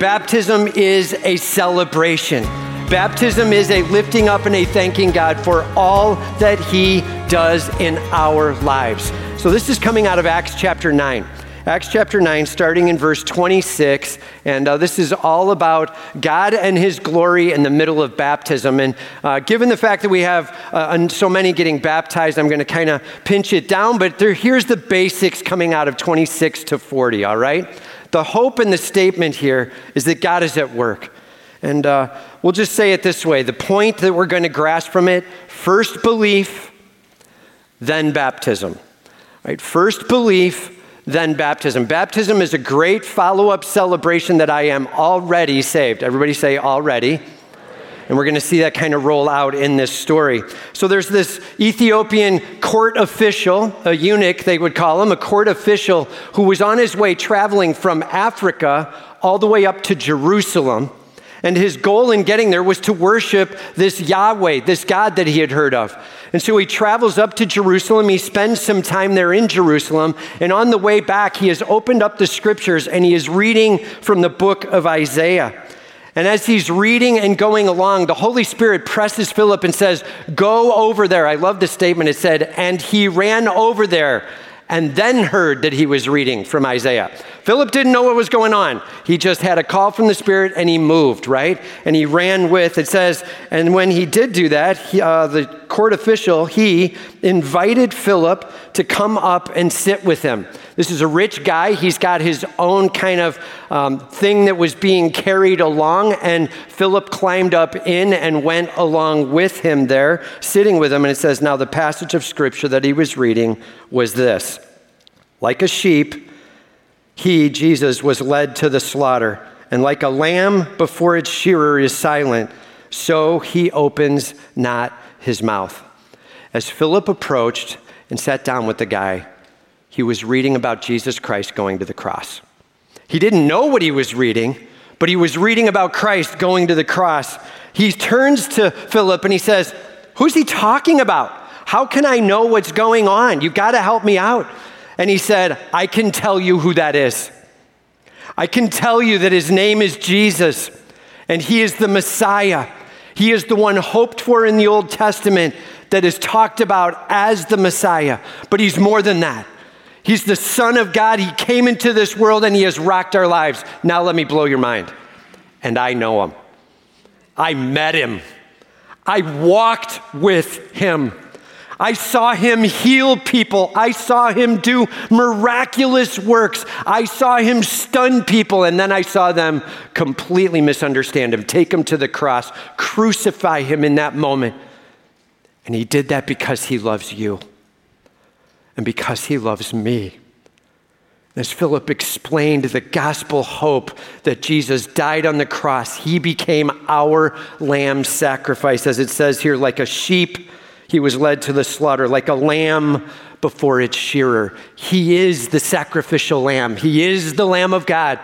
baptism is a celebration. Baptism is a lifting up and a thanking God for all that He does in our lives. So, this is coming out of Acts chapter 9. Acts chapter 9, starting in verse 26. And uh, this is all about God and His glory in the middle of baptism. And uh, given the fact that we have uh, so many getting baptized, I'm going to kind of pinch it down. But there, here's the basics coming out of 26 to 40, all right? The hope in the statement here is that God is at work. And uh, we'll just say it this way the point that we're going to grasp from it first belief, then baptism. Right? First belief, then baptism. Baptism is a great follow up celebration that I am already saved. Everybody say already. And we're going to see that kind of roll out in this story. So there's this Ethiopian court official, a eunuch, they would call him, a court official who was on his way traveling from Africa all the way up to Jerusalem. And his goal in getting there was to worship this Yahweh, this God that he had heard of. And so he travels up to Jerusalem. He spends some time there in Jerusalem. And on the way back, he has opened up the scriptures and he is reading from the book of Isaiah. And as he's reading and going along, the Holy Spirit presses Philip and says, Go over there. I love this statement. It said, And he ran over there and then heard that he was reading from Isaiah. Philip didn't know what was going on. He just had a call from the Spirit and he moved, right? And he ran with, it says, and when he did do that, he, uh, the court official, he invited Philip to come up and sit with him. This is a rich guy. He's got his own kind of um, thing that was being carried along, and Philip climbed up in and went along with him there, sitting with him. And it says, Now the passage of scripture that he was reading was this Like a sheep, he, Jesus, was led to the slaughter, and like a lamb before its shearer is silent, so he opens not his mouth. As Philip approached and sat down with the guy, he was reading about Jesus Christ going to the cross. He didn't know what he was reading, but he was reading about Christ going to the cross. He turns to Philip and he says, Who's he talking about? How can I know what's going on? You've got to help me out. And he said, I can tell you who that is. I can tell you that his name is Jesus, and he is the Messiah. He is the one hoped for in the Old Testament that is talked about as the Messiah. But he's more than that. He's the Son of God. He came into this world and he has rocked our lives. Now let me blow your mind. And I know him. I met him. I walked with him. I saw him heal people. I saw him do miraculous works. I saw him stun people, and then I saw them completely misunderstand him, take him to the cross, crucify him in that moment. And he did that because he loves you and because he loves me. As Philip explained the gospel hope that Jesus died on the cross, he became our lamb sacrifice. As it says here, like a sheep he was led to the slaughter like a lamb before its shearer. He is the sacrificial lamb, He is the Lamb of God.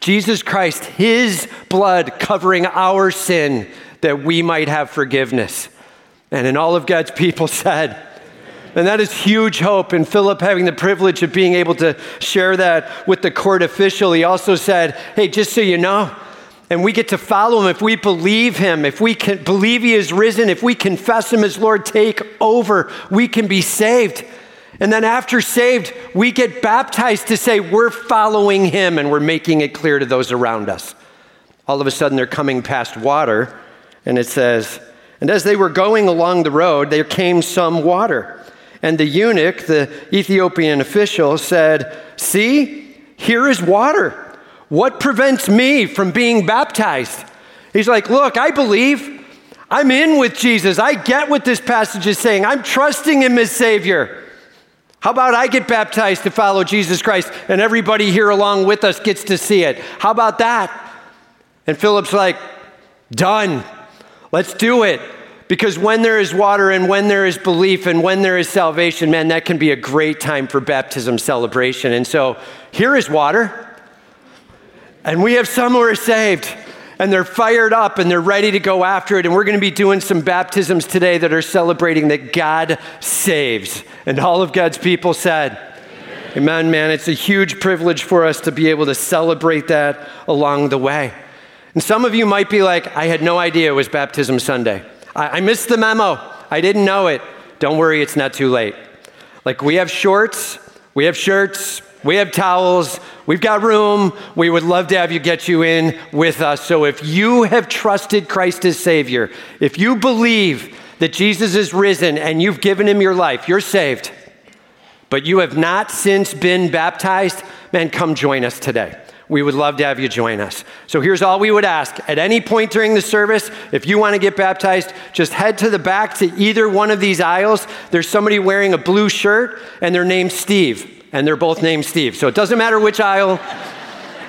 Jesus Christ, His blood covering our sin that we might have forgiveness. And in all of God's people said, and that is huge hope. And Philip, having the privilege of being able to share that with the court official, he also said, Hey, just so you know, and we get to follow him if we believe him, if we can believe he is risen, if we confess him as Lord, take over, we can be saved. And then after saved, we get baptized to say we're following him and we're making it clear to those around us. All of a sudden, they're coming past water, and it says, And as they were going along the road, there came some water. And the eunuch, the Ethiopian official, said, See, here is water. What prevents me from being baptized? He's like, Look, I believe. I'm in with Jesus. I get what this passage is saying. I'm trusting Him as Savior. How about I get baptized to follow Jesus Christ and everybody here along with us gets to see it? How about that? And Philip's like, Done. Let's do it. Because when there is water and when there is belief and when there is salvation, man, that can be a great time for baptism celebration. And so here is water. And we have some who are saved and they're fired up and they're ready to go after it. And we're going to be doing some baptisms today that are celebrating that God saves. And all of God's people said, Amen, man. It's a huge privilege for us to be able to celebrate that along the way. And some of you might be like, I had no idea it was Baptism Sunday. I, I missed the memo. I didn't know it. Don't worry, it's not too late. Like, we have shorts, we have shirts, we have towels, we've got room. We would love to have you get you in with us. So, if you have trusted Christ as Savior, if you believe that Jesus is risen and you've given him your life, you're saved, but you have not since been baptized, man, come join us today we would love to have you join us. So here's all we would ask. At any point during the service, if you want to get baptized, just head to the back to either one of these aisles. There's somebody wearing a blue shirt, and they're named Steve, and they're both named Steve. So it doesn't matter which aisle.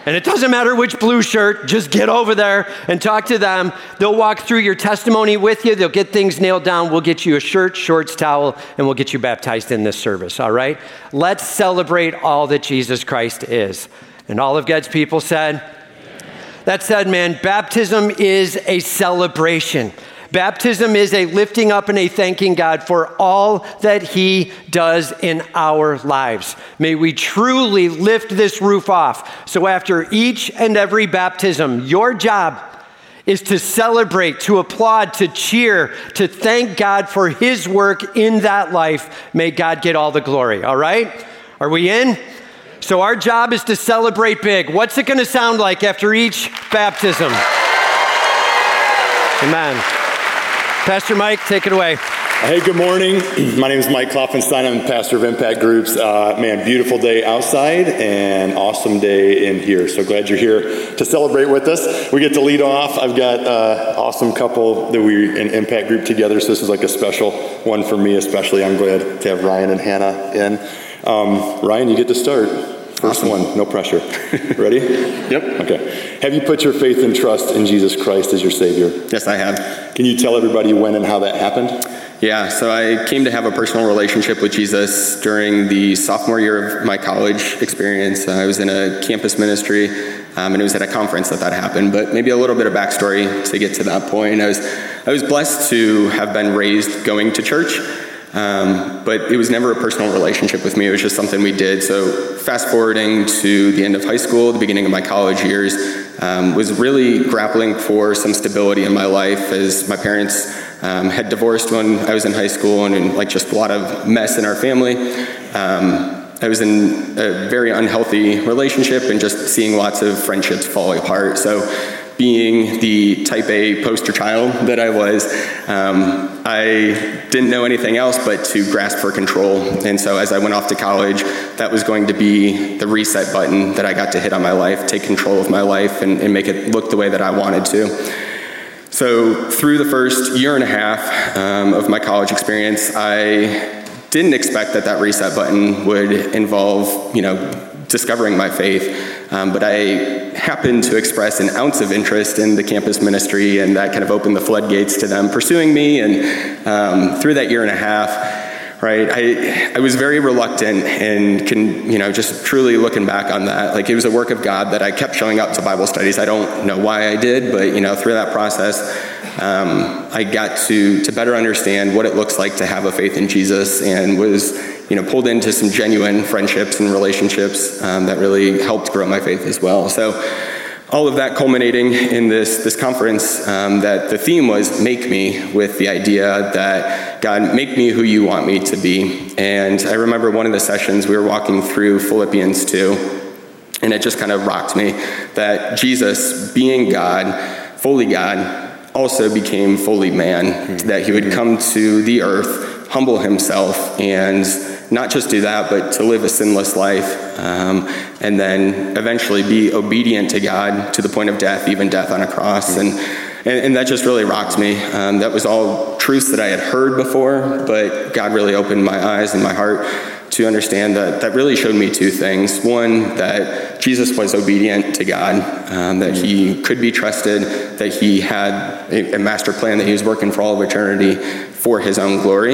And it doesn't matter which blue shirt, just get over there and talk to them. They'll walk through your testimony with you. They'll get things nailed down. We'll get you a shirt, shorts, towel, and we'll get you baptized in this service, all right? Let's celebrate all that Jesus Christ is. And all of God's people said, That said, man, baptism is a celebration. Baptism is a lifting up and a thanking God for all that He does in our lives. May we truly lift this roof off. So, after each and every baptism, your job is to celebrate, to applaud, to cheer, to thank God for His work in that life. May God get all the glory, all right? Are we in? So, our job is to celebrate big. What's it going to sound like after each baptism? Amen. Pastor Mike, take it away. Hey, good morning. My name is Mike Klopfenstein. I'm pastor of Impact Groups. Uh, man, beautiful day outside and awesome day in here. So glad you're here to celebrate with us. We get to lead off. I've got an uh, awesome couple that we in Impact Group together. So this is like a special one for me, especially. I'm glad to have Ryan and Hannah in. Um, Ryan, you get to start. First awesome. one, no pressure. Ready? yep. Okay. Have you put your faith and trust in Jesus Christ as your Savior? Yes, I have. Can you tell everybody when and how that happened? Yeah, so I came to have a personal relationship with Jesus during the sophomore year of my college experience. I was in a campus ministry, um, and it was at a conference that that happened. But maybe a little bit of backstory to get to that point. I was, I was blessed to have been raised going to church. Um, but it was never a personal relationship with me. It was just something we did. So, fast forwarding to the end of high school, the beginning of my college years, um, was really grappling for some stability in my life as my parents um, had divorced when I was in high school and, and, like just a lot of mess in our family. Um, I was in a very unhealthy relationship and just seeing lots of friendships fall apart. So, being the type A poster child that I was, um, I didn't know anything else but to grasp for control. And so as I went off to college, that was going to be the reset button that I got to hit on my life, take control of my life, and, and make it look the way that I wanted to. So through the first year and a half um, of my college experience, I didn't expect that that reset button would involve, you know, discovering my faith. Um, but I happened to express an ounce of interest in the campus ministry, and that kind of opened the floodgates to them pursuing me. And um, through that year and a half, right, I, I was very reluctant and can, you know, just truly looking back on that, like it was a work of God that I kept showing up to Bible studies. I don't know why I did, but, you know, through that process, um, I got to, to better understand what it looks like to have a faith in Jesus and was you know, pulled into some genuine friendships and relationships um, that really helped grow my faith as well. So, all of that culminating in this, this conference, um, that the theme was Make Me, with the idea that God, make me who you want me to be. And I remember one of the sessions we were walking through Philippians 2, and it just kind of rocked me that Jesus, being God, fully God, also became fully man, mm-hmm. that he would come to the earth, humble himself, and not just do that, but to live a sinless life, um, and then eventually be obedient to God to the point of death, even death on a cross. And, and, and that just really rocked me. Um, that was all truths that I had heard before, but God really opened my eyes and my heart to understand that that really showed me two things. One, that Jesus was obedient to God, um, that he could be trusted, that he had a, a master plan that he was working for all of eternity for his own glory.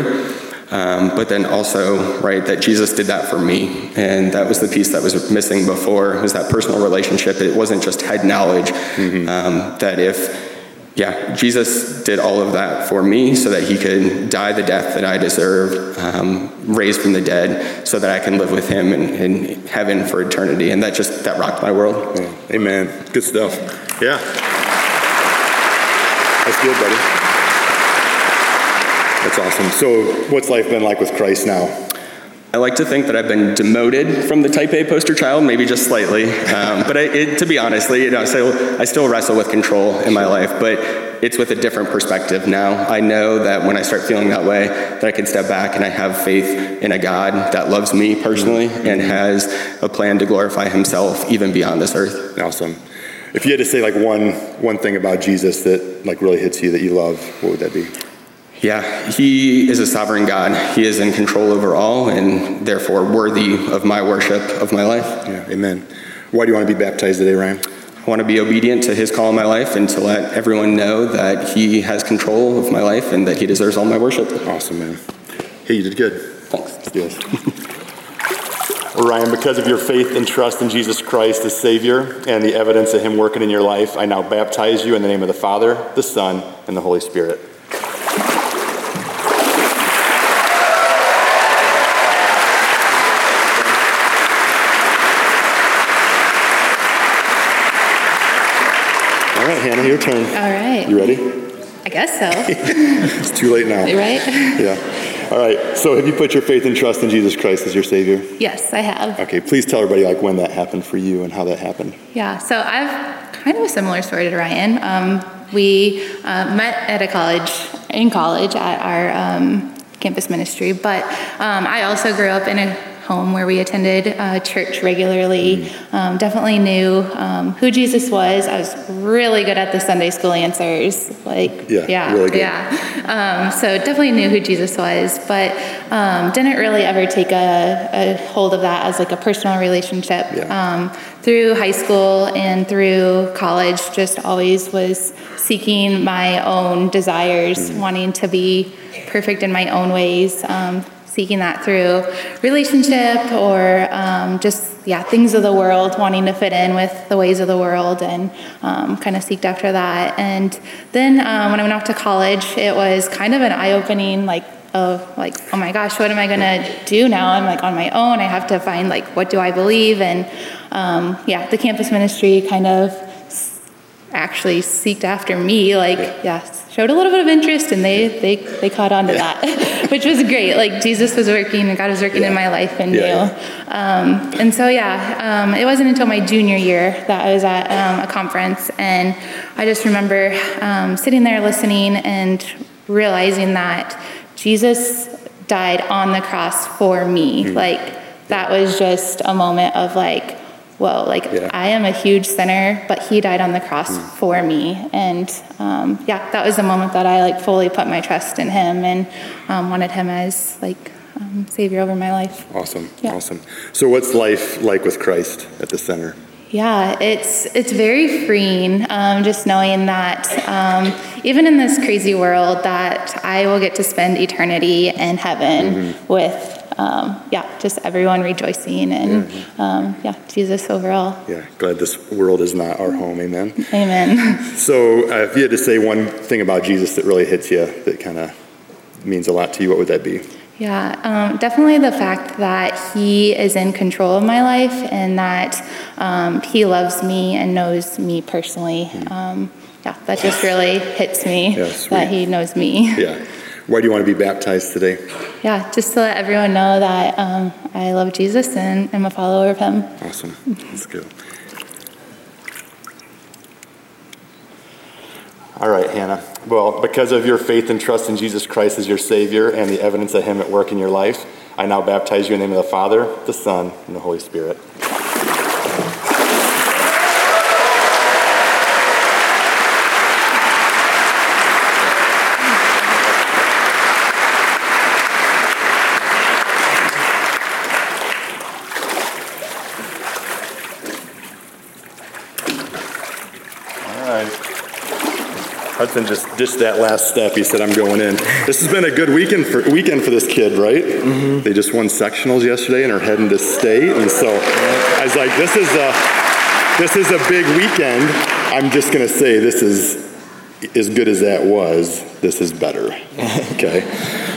Um, but then also, right, that Jesus did that for me. And that was the piece that was missing before, was that personal relationship. It wasn't just head knowledge. Mm-hmm. Um, that if yeah, Jesus did all of that for me so that he could die the death that I deserved, um, raised from the dead, so that I can live with him in, in heaven for eternity. And that just, that rocked my world. Yeah. Amen. Good stuff. Yeah. That's good, buddy. That's awesome. So, what's life been like with Christ now? I like to think that I've been demoted from the type A poster child, maybe just slightly. Um, but I, it, to be honestly, you know, so I still wrestle with control in my life, but it's with a different perspective now. I know that when I start feeling that way, that I can step back and I have faith in a God that loves me personally and has a plan to glorify Himself even beyond this earth. Awesome. If you had to say like one one thing about Jesus that like really hits you that you love, what would that be? Yeah, he is a sovereign God. He is in control over all and therefore worthy of my worship of my life. Yeah, amen. Why do you want to be baptized today, Ryan? I want to be obedient to his call in my life and to let everyone know that he has control of my life and that he deserves all my worship. Awesome, man. Hey, you did good. Thanks. Yes. well, Ryan, because of your faith and trust in Jesus Christ as Savior and the evidence of Him working in your life, I now baptize you in the name of the Father, the Son, and the Holy Spirit. Hannah, your turn. All right. You ready? I guess so. It's too late now. right? Yeah. All right. So, have you put your faith and trust in Jesus Christ as your Savior? Yes, I have. Okay. Please tell everybody like when that happened for you and how that happened. Yeah. So I've kind of a similar story to Ryan. Um, we uh, met at a college, in college, at our um, campus ministry. But um, I also grew up in a home where we attended uh, church regularly. Um, definitely knew um, who Jesus was. I was really good at the Sunday school answers. Like, Yeah, yeah, really good. yeah. Um, so definitely knew who Jesus was, but um, didn't really ever take a, a hold of that as like a personal relationship. Yeah. Um, through high school and through college, just always was seeking my own desires, wanting to be perfect in my own ways. Um, seeking that through relationship or um, just yeah things of the world wanting to fit in with the ways of the world and um, kind of seeked after that. And then um, when i went off to college it was kind of an eye-opening like of like oh my gosh what am i going to do now? I'm like on my own. I have to find like what do i believe? And um, yeah the campus ministry kind of actually seeked after me like yeah showed a little bit of interest and they they, they caught on to that which was great. Like jesus was working and god was working in my life and Yeah, knew um, and so yeah um, it wasn't until my junior year that i was at um, a conference and i just remember um, sitting there listening and realizing that jesus died on the cross for me. Mm. like that was just a moment of like whoa, like Yeah. I am a huge sinner, but he died on the cross for me. And um, yeah, that was the moment that I like fully put my trust in him and um, wanted him as like um, savior over my life. Awesome. Yeah. Awesome. So, what's life like with Christ at the center? Yeah, it's it's very freeing, um, just knowing that um, even in this crazy world, that I will get to spend eternity in heaven with, um, yeah, just everyone rejoicing and um, yeah, Jesus overall. Yeah, glad this world is not our home. Amen. Amen. So, uh, if you had to say one thing about Jesus that really hits you, that kind of means a lot to you, what would that be? Yeah, um, definitely the fact that he is in control of my life and that um, he loves me and knows me personally. Um, yeah, that just really hits me Yeah, that he knows me. Yeah. Why do you want to be baptized today? Yeah, just to let everyone know that um, I love Jesus and I'm a follower of him. Awesome. That's good. All right, Hannah. Well, because of your faith and trust in Jesus Christ as your Savior and the evidence of Him at work in your life, I now baptize you in the name of the Father, the Son, and the Holy Spirit. Hudson just dished that last step. He said, "I'm going in." This has been a good weekend for weekend for this kid, right? They just won sectionals yesterday and are heading to state, and so I was like, "This is a this is a big weekend." I'm just gonna say this is as good as that was, this is better. okay?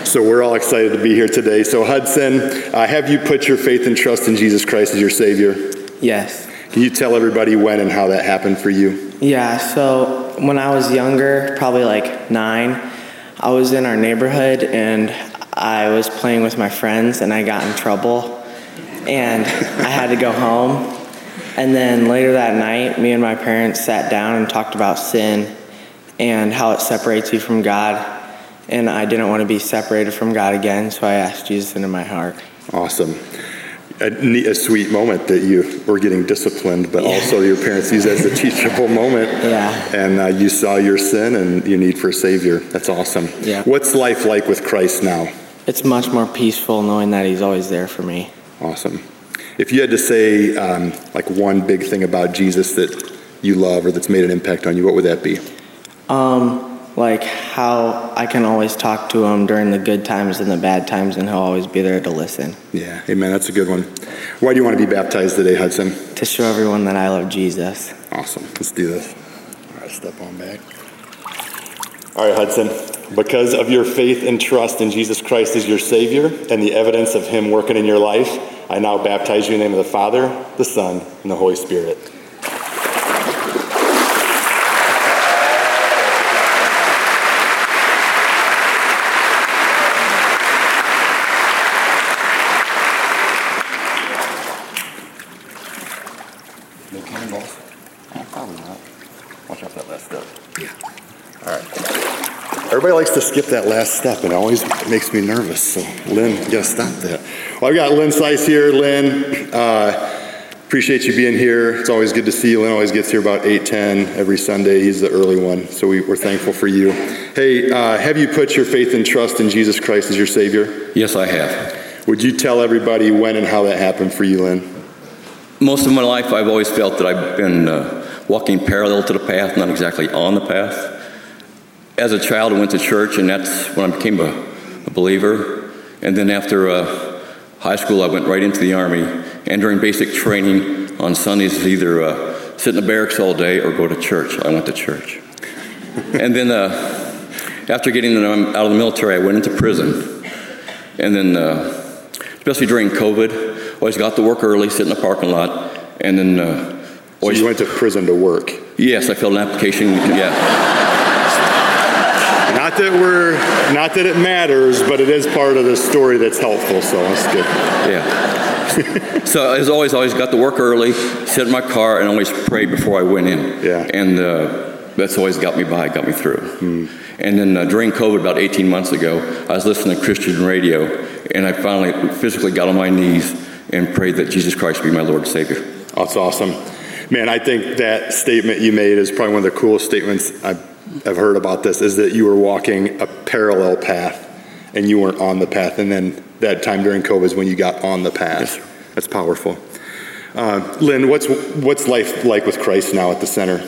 So we're all excited to be here today. So, Hudson, uh, have you put your faith and trust in Jesus Christ as your Savior? Yes. Can you tell everybody when and how that happened for you? Yeah, so when I was younger, probably like nine, I was in our neighborhood and I was playing with my friends and I got in trouble and I had to go home. And then later that night, me and my parents sat down and talked about sin and how it separates you from God. And I didn't want to be separated from God again, so I asked Jesus into my heart. Awesome. A, a sweet moment that you were getting disciplined, but also your parents used as a teachable moment. Yeah. And uh, you saw your sin and your need for a Savior. That's awesome. Yeah. What's life like with Christ now? It's much more peaceful knowing that He's always there for me. Awesome. If you had to say um, like one big thing about Jesus that you love or that's made an impact on you, what would that be? Um, like how I can always talk to him during the good times and the bad times, and he'll always be there to listen. Yeah, amen. That's a good one. Why do you want to be baptized today, Hudson? To show everyone that I love Jesus. Awesome. Let's do this. All right, step on back. All right, Hudson. Because of your faith and trust in Jesus Christ as your Savior and the evidence of Him working in your life, I now baptize you in the name of the Father, the Son, and the Holy Spirit. No cannonballs? Oh, probably not. Watch out for that last step. Yeah. All right. Everybody likes to skip that last step, and it always makes me nervous. So, Lynn, you gotta stop that. Well, I've got Lynn Seiss here. Lynn, uh, appreciate you being here. It's always good to see you. Lynn always gets here about 8:10 every Sunday. He's the early one, so we, we're thankful for you. Hey, uh, have you put your faith and trust in Jesus Christ as your Savior? Yes, I have. Would you tell everybody when and how that happened for you, Lynn? Most of my life, I've always felt that I've been uh, walking parallel to the path, not exactly on the path. As a child, I went to church, and that's when I became a, a believer. And then after uh, high school, I went right into the Army. And during basic training on Sundays, either uh, sit in the barracks all day or go to church. I went to church. and then uh, after getting out of the military, I went into prison. And then, uh, especially during COVID, always got to work early, sit in the parking lot, and then uh, So always. you went to prison to work. yes, I filled an application. Yeah. Not that we're, not that it matters, but it is part of the story that's helpful. So that's good. Yeah. so as always, always got to work early, sit in my car, and always prayed before I went in. Yeah. And uh, that's always got me by, got me through. And then uh, during COVID, about 18 months ago, I was listening to Christian radio, and I finally physically got on my knees and prayed that Jesus Christ be my Lord and Savior. That's awesome. Man, I think that statement you made is probably one of the coolest statements I've, I've heard about this is that you were walking a parallel path and you weren't on the path. And then that time during COVID is when you got on the path. That's powerful. Uh, Lynn, what's, what's life like with Christ now at the center?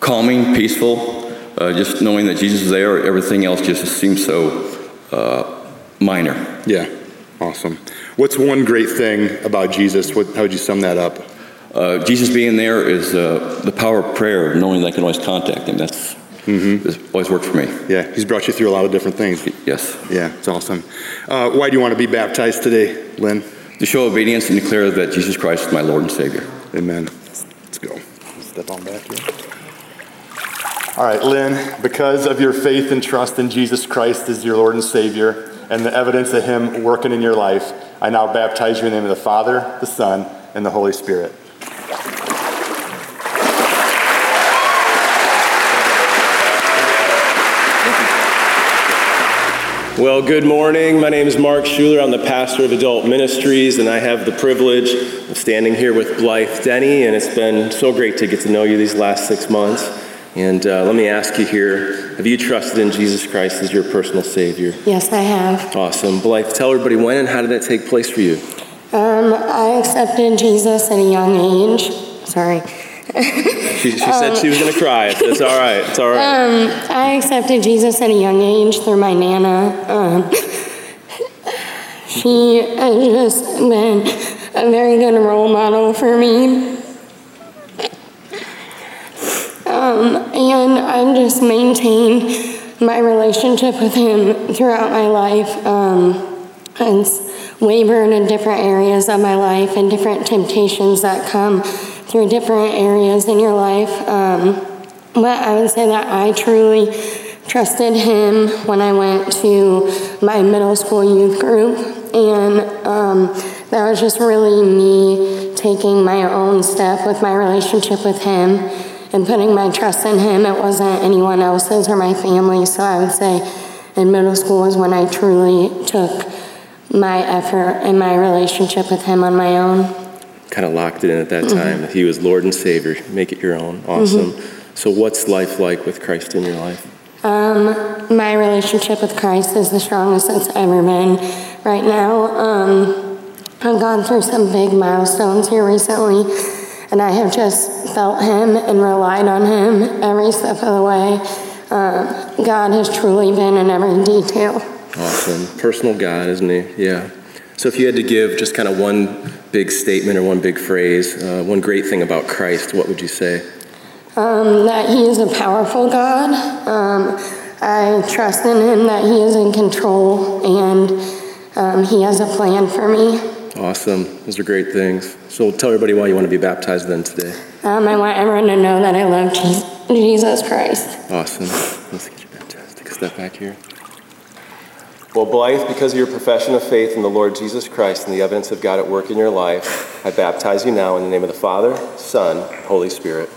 Calming, peaceful, uh, just knowing that Jesus is there, everything else just seems so uh, minor. Yeah, awesome. What's one great thing about Jesus? What, how would you sum that up? Uh, Jesus being there is uh, the power of prayer, knowing that I can always contact Him. That's, that's always worked for me. Yeah, he's brought you through a lot of different things. Yes. Yeah, it's awesome. Uh, why do you want to be baptized today, Lynn? To show obedience and declare that Jesus Christ is my Lord and Savior. Amen. Let's go. Step on back here. All right, Lynn, because of your faith and trust in Jesus Christ as your Lord and Savior and the evidence of Him working in your life, I now baptize you in the name of the Father, the Son, and the Holy Spirit. Well, good morning. My name is Mark Schuler. I'm the pastor of adult ministries, and I have the privilege of standing here with Blythe Denny, and it's been so great to get to know you these last six months. And uh, let me ask you here have you trusted in Jesus Christ as your personal Savior? Yes, I have. Awesome. Blythe, tell everybody when and how did that take place for you? Um, I accepted Jesus at a young age. Sorry. She, she said she was going to cry. It's all right. It's all right. Um, I accepted Jesus at a young age through my nana. Um, she has just been a very good role model for me. Um, Um, and I've just maintained my relationship with Him throughout my life. Um, and wavered in different areas of my life and different temptations that come through different areas in your life. Um, but I would say that I truly trusted Him when I went to my middle school youth group. And um, that was just really me taking my own step with my relationship with Him and putting my trust in Him. It wasn't anyone else's or my family. So I would say in middle school was when I truly took my effort and my relationship with Him on my own. Kind of locked it in at that mm-hmm. time that He was Lord and Savior. Make it your own. Awesome. Mm-hmm. So, what's life like with Christ in your life? Um, my relationship with Christ is the strongest it's ever been right now. Um, I've gone through some big milestones here recently, and I have just felt Him and relied on Him every step of the way. Uh, God has truly been in every detail. Awesome. Personal God, isn't He? Yeah. So, if you had to give just kind of one big statement or one big phrase, uh, one great thing about Christ, what would you say? Um, that He is a powerful God. Um, I trust in Him that He is in control and um, He has a plan for me. Awesome. Those are great things. So, tell everybody why you want to be baptized then today. Um, I want everyone to know that I love Jesus Christ. Awesome. Let's get you baptized. Take a step back here. Well, Blythe, because of your profession of faith in the Lord Jesus Christ and the evidence of God at work in your life, I baptize you now in the name of the Father, Son, Holy Spirit.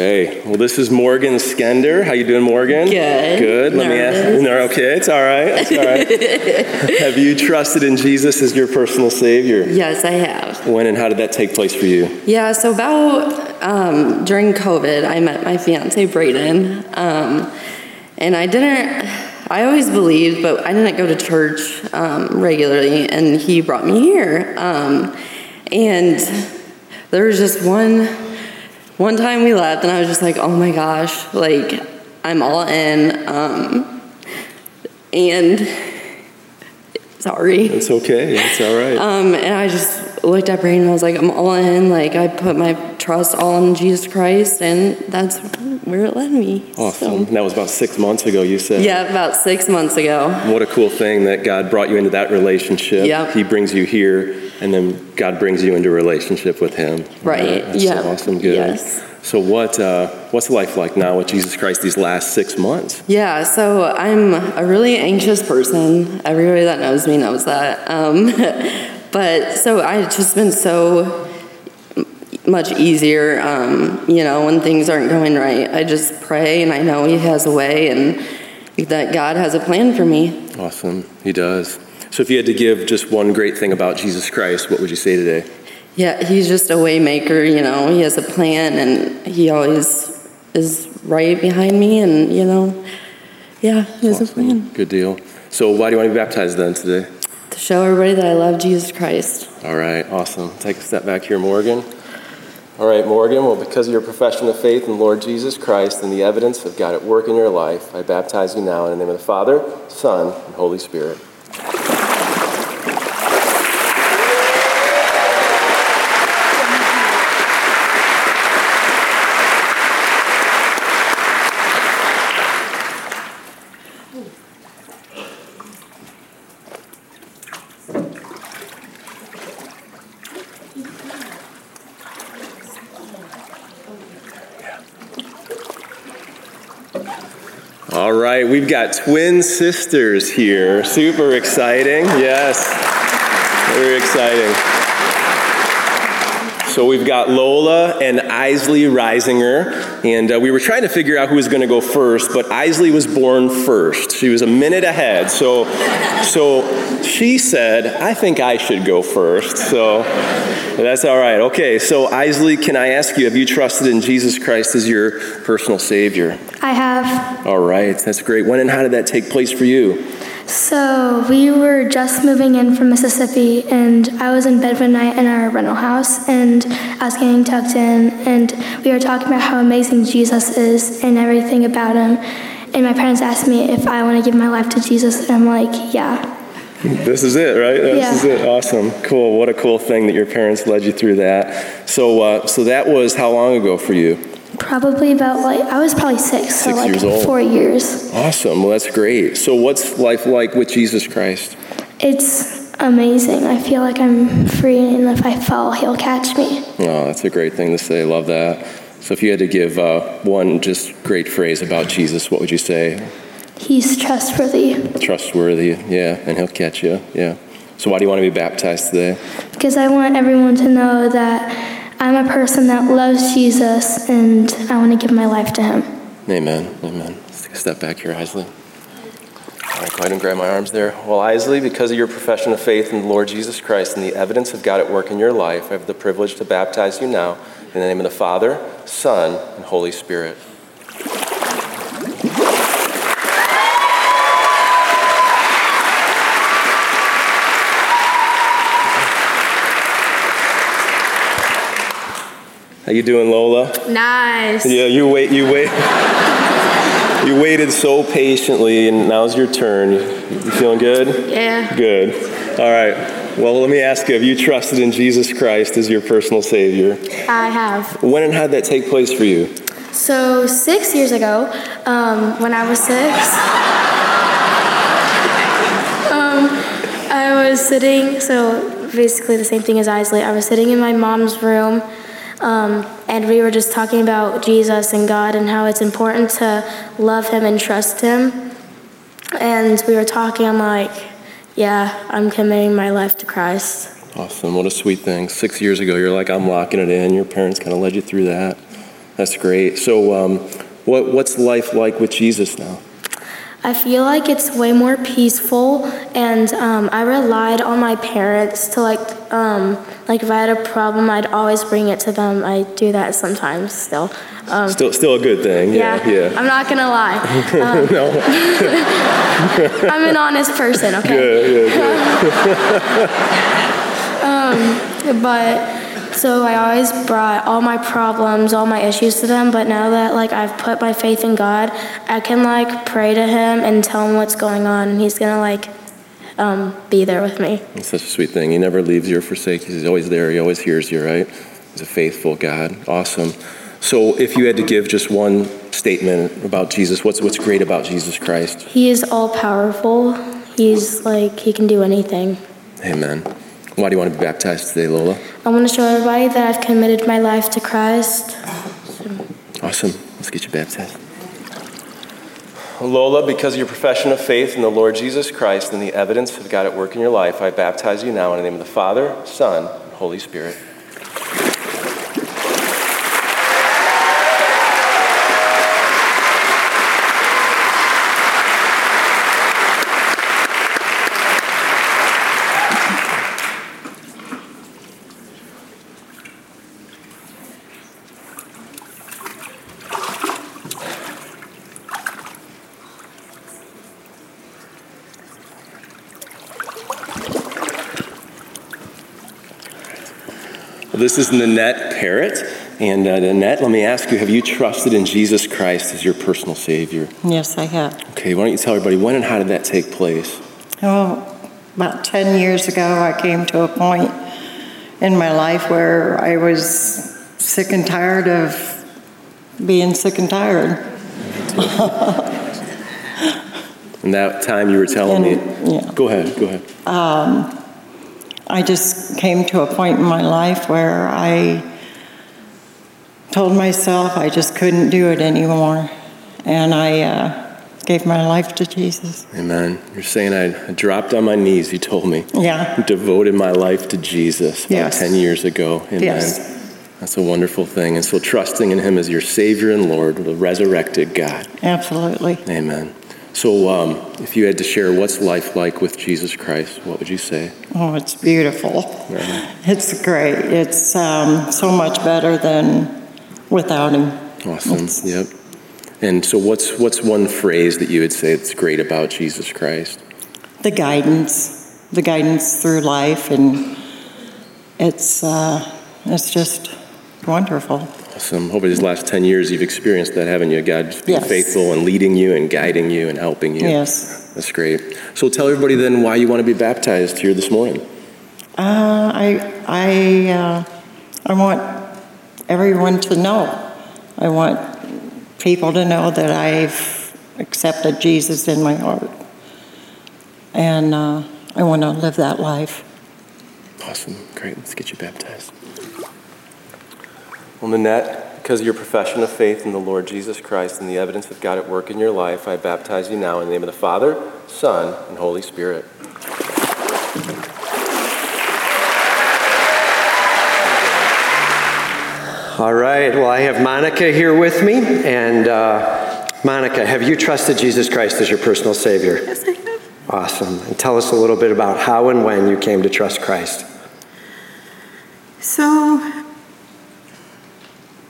Okay. Well, this is Morgan Skender. How you doing, Morgan? Good. Good. Let Nervous. me ask. Okay, it's all right. It's all right. have you trusted in Jesus as your personal Savior? Yes, I have. When and how did that take place for you? Yeah. So about um, during COVID, I met my fiance Braden, um, and I didn't. I always believed, but I didn't go to church um, regularly, and he brought me here. Um, and there was just one one time we left and I was just like, oh my gosh, like I'm all in. Um, and sorry. It's okay. It's all right. Um, and I just looked at Braden and I was like, I'm all in. Like I put my trust all in Jesus Christ, and that's where it led me. Awesome. So. That was about six months ago. You said. Yeah, about six months ago. What a cool thing that God brought you into that relationship. Yeah. He brings you here and then God brings you into a relationship with Him. Right. That's yeah. So awesome. Good. Yes. So what uh, what's life like now with Jesus Christ these last six months? Yeah. So I'm a really anxious person. Everybody that knows me knows that. Um, but so I've just been so much easier. Um, you know, when things aren't going right, I just pray and I know He has a way and that God has a plan for me. Awesome. He does. So, if you had to give just one great thing about Jesus Christ, what would you say today? Yeah, he's just a waymaker. You know, he has a plan, and he always is right behind me. And you know, yeah, he has awesome. a plan. Good deal. So, why do you want to be baptized then today? To show everybody that I love Jesus Christ. All right, awesome. Take a step back here, Morgan. All right, Morgan. Well, because of your profession of faith in Lord Jesus Christ and the evidence of God at work in your life, I baptize you now in the name of the Father, Son, and Holy Spirit. Right, we've got twin sisters here. Super exciting. Yes, very exciting. So we've got Lola and Isley Reisinger, and uh, we were trying to figure out who was going to go first, but Isley was born first. She was a minute ahead, so so she said, "I think I should go first. So that's all right. Okay, so Isley, can I ask you, have you trusted in Jesus Christ as your personal Savior? I have. All right, that's great. When and how did that take place for you? So we were just moving in from Mississippi, and I was in bed one night in our rental house, and I was getting tucked in, and we were talking about how amazing Jesus is and everything about him. And my parents asked me if I want to give my life to Jesus, and I'm like, yeah. This is it, right? This Yeah. is it. Awesome. Cool. What a cool thing that your parents led you through that. So, uh, so that was how long ago for you? Probably about like I was probably six, so Six like years old. four years. Awesome. Well, that's great. So, what's life like with Jesus Christ? It's amazing. I feel like I'm free, and if I fall, he'll catch me. Oh, that's a great thing to say. Love that. So, if you had to give uh, one just great phrase about Jesus, what would you say? He's trustworthy Trustworthy. Yeah, and he'll catch you. Yeah. So, why do you want to be baptized today? because I want everyone to know that I'm a person that loves Jesus, and I want to give my life to him. Amen. Amen. Let's take a step back here, Isley. All right, go ahead and grab my arms there. Well, Isley, because of your profession of faith in the Lord Jesus Christ and the evidence of God at work in your life, I have the privilege to baptize you now in the name of the Father, Son, and Holy Spirit. How you doing, Lola? Nice. Yeah, you wait. You wait. you waited so patiently, and now's your turn. You, feeling good? Yeah. Good. All right. Well, let me ask you: Have you trusted in Jesus Christ as your personal Savior? I have. When and how did that take place for you? So six years ago, um, when I was six, um, I was sitting. So basically the same thing as Isley. I was sitting in my mom's room, um, and we were just talking about Jesus and God and how it's important to love Him and trust Him. And we were talking. I'm like, yeah, I'm committing my life to Christ. Awesome. What a sweet thing. Six years ago, you're like, I'm locking it in. Your parents kind of led you through that. That's great. So, um, what, what's life like with Jesus now? I feel like it's way more peaceful, and um, I relied on my parents to like, um, like if I had a problem, I'd always bring it to them. I do that sometimes still. Um, Still, still a good thing. Yeah, yeah, yeah. I'm not gonna lie. Um, no. I'm an honest person. Okay. Yeah, yeah, good. Um, but so I always brought all my problems, all my issues to them. But now that like I've put my faith in God, I can like pray to Him and tell Him what's going on, and He's gonna like um, be there with me. It's such a sweet thing. He never leaves you or forsakes you. He's always there. He always hears you, right? He's a faithful God. Awesome. So, if you had to give just one statement about Jesus, what's what's great about Jesus Christ? He is all powerful. He's like He can do anything. Amen. Why do you want to be baptized today, Lola? I want to show everybody that I've committed my life to Christ. Awesome. Let's get you baptized. Lola, because of your profession of faith in the Lord Jesus Christ and the evidence of God at work in your life, I baptize you now in the name of the Father, Son, and Holy Spirit. This is Nanette Parrott. And uh, Nanette, let me ask you have you trusted in Jesus Christ as your personal Savior? Yes, I have. Okay, why don't you tell everybody when and how did that take place? Oh, about 10 years ago, I came to a point in my life where I was sick and tired of being sick and tired. And that time you were telling And- me. yeah. Go ahead, go ahead. um, I just came to a point in my life where I told myself I just couldn't do it anymore. And I uh, gave my life to Jesus. Amen. You're saying I, dropped on my knees, you told me. Yeah. Devoted my life to Jesus Yes. 10 years ago. Amen. Yes. That's a wonderful thing. And so trusting in Him as your Savior and Lord, the resurrected God. Absolutely. Amen. So um, if you had to share what's life like with Jesus Christ, what would you say? Oh, it's beautiful. It's great. It's um, so much better than without him. Awesome. Yep. And so, what's, what's one phrase that you would say that's great about Jesus Christ? The guidance, the guidance through life, and it's, uh, it's just wonderful. Awesome. Over these last 10 years, you've experienced that, haven't you? God being Yes. faithful and leading you and guiding you and helping you. Yes. That's great. So, tell everybody then why you want to be baptized here this morning. Uh, I, I, uh, I want everyone to know. I want people to know that I've accepted Jesus in my heart. And uh, I want to live that life. Awesome. Great. Let's get you baptized. Well, Nanette, because of your profession of faith in the Lord Jesus Christ and the evidence of God at work in your life, I baptize you now in the name of the Father, Son, and Holy Spirit. All right. Well, I have Monica here with me. And uh, Monica, have you trusted Jesus Christ as your personal Savior? Yes, I have. Awesome. And tell us a little bit about how and when you came to trust Christ. So,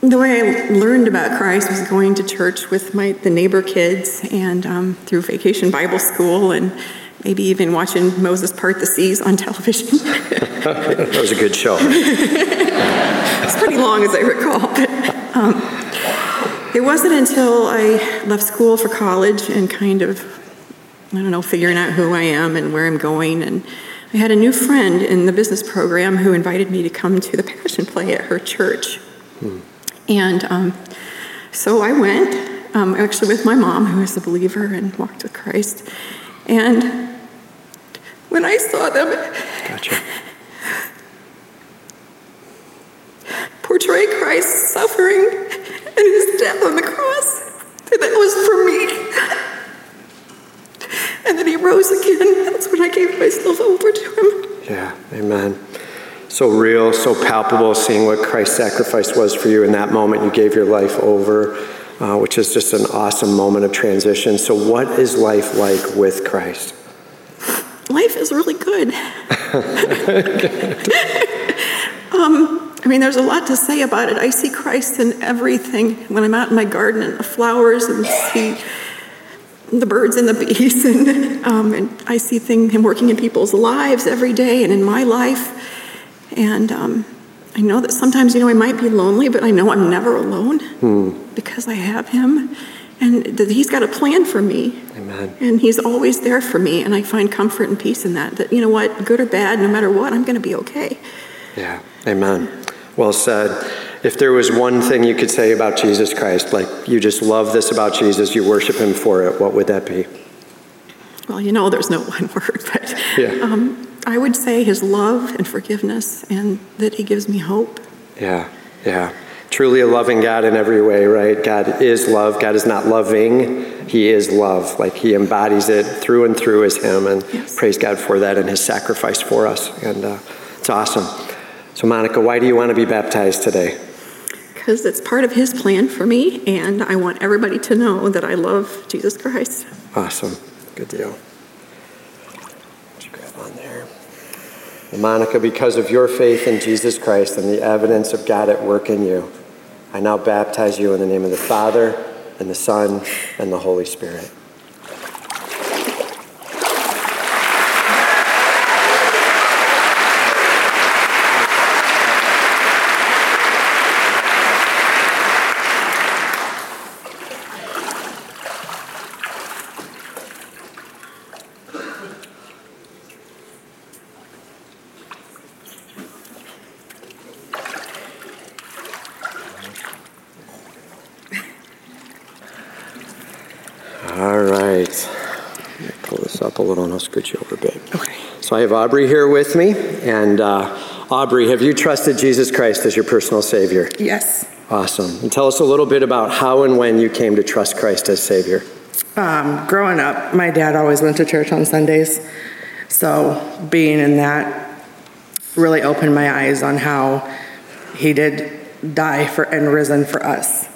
the way I learned about Christ was going to church with my the neighbor kids and um, through Vacation Bible School and maybe even watching Moses part the seas on television. that was a good show. it's pretty long, as I recall. But um, it wasn't until I left school for college and kind of, I don't know, figuring out who I am and where I'm going. And I had a new friend in the business program who invited me to come to the Passion Play at her church. And um, so I went, um, actually with my mom, who is a believer and walked with Christ. And when I saw them Gotcha. portray Christ's suffering and his death on the cross, that was for me. And then he rose again. That's when I gave myself over to him. Yeah, amen. So real, so palpable, seeing what Christ's sacrifice was for you in that moment. You gave your life over, uh, which is just an awesome moment of transition. So, what is life like with Christ? Life is really good. um, I mean, there's a lot to say about it. I see Christ in everything. When I'm out in my garden and the flowers and see the birds and the bees, and, um, and I see thing, him working in people's lives every day and in my life. And um, I know that sometimes, you know, I might be lonely, but I know I'm never alone Hmm. because I have him. And that he's got a plan for me. Amen. And he's always there for me. And I find comfort and peace in that. That, you know what, good or bad, no matter what, I'm going to be okay. Yeah, amen. Well said. If there was one thing you could say about Jesus Christ, like you just love this about Jesus, you worship him for it, what would that be? Well, you know, there's no one word, but Yeah. um, I would say his love and forgiveness and that he gives me hope. Yeah, yeah. Truly a loving God in every way, right? God is love. God is not loving. He is love. Like he embodies it through and through as him. And praise God for that and his sacrifice for us. And uh, it's awesome. So, Monica, why do you want to be baptized today? Because it's part of his plan for me, and I want everybody to know that I love Jesus Christ. Awesome. Good deal. Let's grab on there. And Monica, because of your faith in Jesus Christ and the evidence of God at work in you, I now baptize you in the name of the Father and the Son and the Holy Spirit. All right. Let me pull this up a little and I'll scoot you over a bit. Okay. So I have Aubrey here with me. And uh, Aubrey, have you trusted Jesus Christ as your personal Savior? Yes. Awesome. And tell us a little bit about how and when you came to trust Christ as Savior. Um, growing up, my dad always went to church on Sundays. So being in that really opened my eyes on how he did die for and risen for us.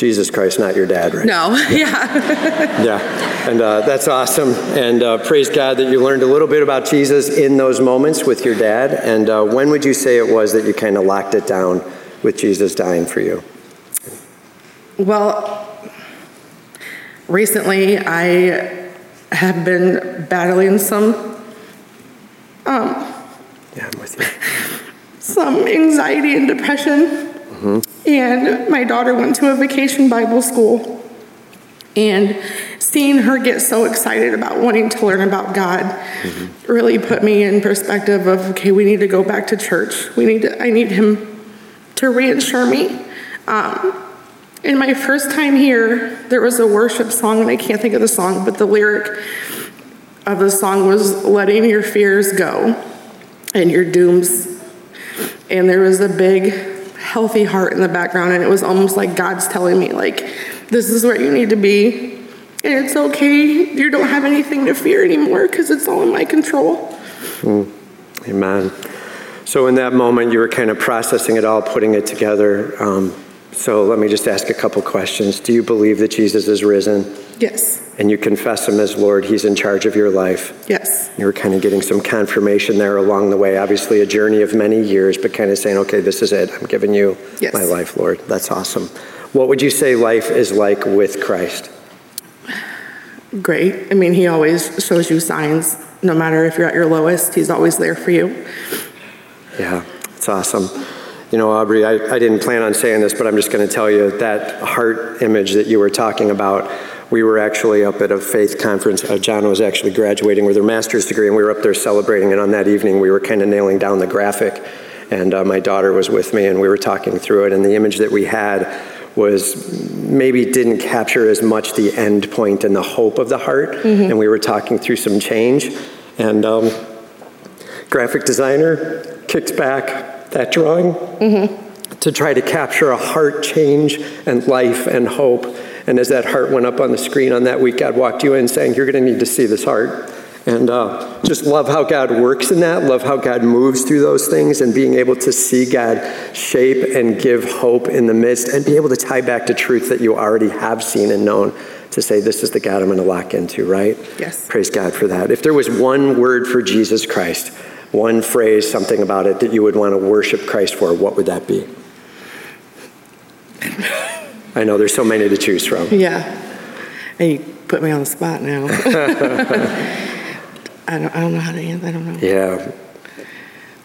Jesus Christ, not your dad, right? No, yeah. Yeah, and uh, that's awesome. And uh, praise God that you learned a little bit about Jesus in those moments with your dad. And uh, when would you say it was that you kind of locked it down with Jesus dying for you? Well, recently I have been battling some um, Yeah, I'm with you. some anxiety and depression. And my daughter went to a vacation Bible school. And seeing her get so excited about wanting to learn about God really put me in perspective of okay, we need to go back to church. We need to, I need him to reassure me. Um, in my first time here, there was a worship song, and I can't think of the song, but the lyric of the song was letting your fears go and your dooms and there was a big healthy heart in the background and it was almost like god's telling me like this is where you need to be and it's okay you don't have anything to fear anymore because it's all in my control Mm. Amen. So, in that moment, you were kind of processing it all, putting it together. Um, so, let me just ask a couple questions. Do you believe that Jesus is risen? yes And you confess him as Lord, he's in charge of your life? yes You were kind of getting some confirmation there along the way. Obviously, a journey of many years, but kind of saying, okay, this is it. I'm giving you Yes. my life, Lord. That's awesome. What would you say life is like with Christ? great i mean he always shows you signs no matter if you're at your lowest he's always there for you Yeah, it's awesome. You know, Aubrey, I, I didn't plan on saying this, but I'm just going to tell you that heart image that you were talking about. We were actually up at a faith conference. Uh, John was actually graduating with her master's degree, and we were up there celebrating. And on that evening, we were kind of nailing down the graphic. And uh, my daughter was with me, and we were talking through it. And the image that we had was maybe didn't capture as much the end point and the hope of the heart. Mhm. And we were talking through some change. And um, graphic designer kicked back that drawing to try to capture a heart change and life and hope. And as that heart went up on the screen on that week, God walked you in saying, You're going to need to see this heart. And uh, just love how God works in that, love how God moves through those things, and being able to see God shape and give hope in the midst, and be able to tie back to truth that you already have seen and known to say, This is the God I'm going to lock into, right? Yes. Praise God for that. If there was one word for Jesus Christ, one phrase, something about it that you would want to worship Christ for, what would that be? I know there's so many to choose from. yeah and you put me on the spot now I, don't, I don't know how to answer i don't know Yeah,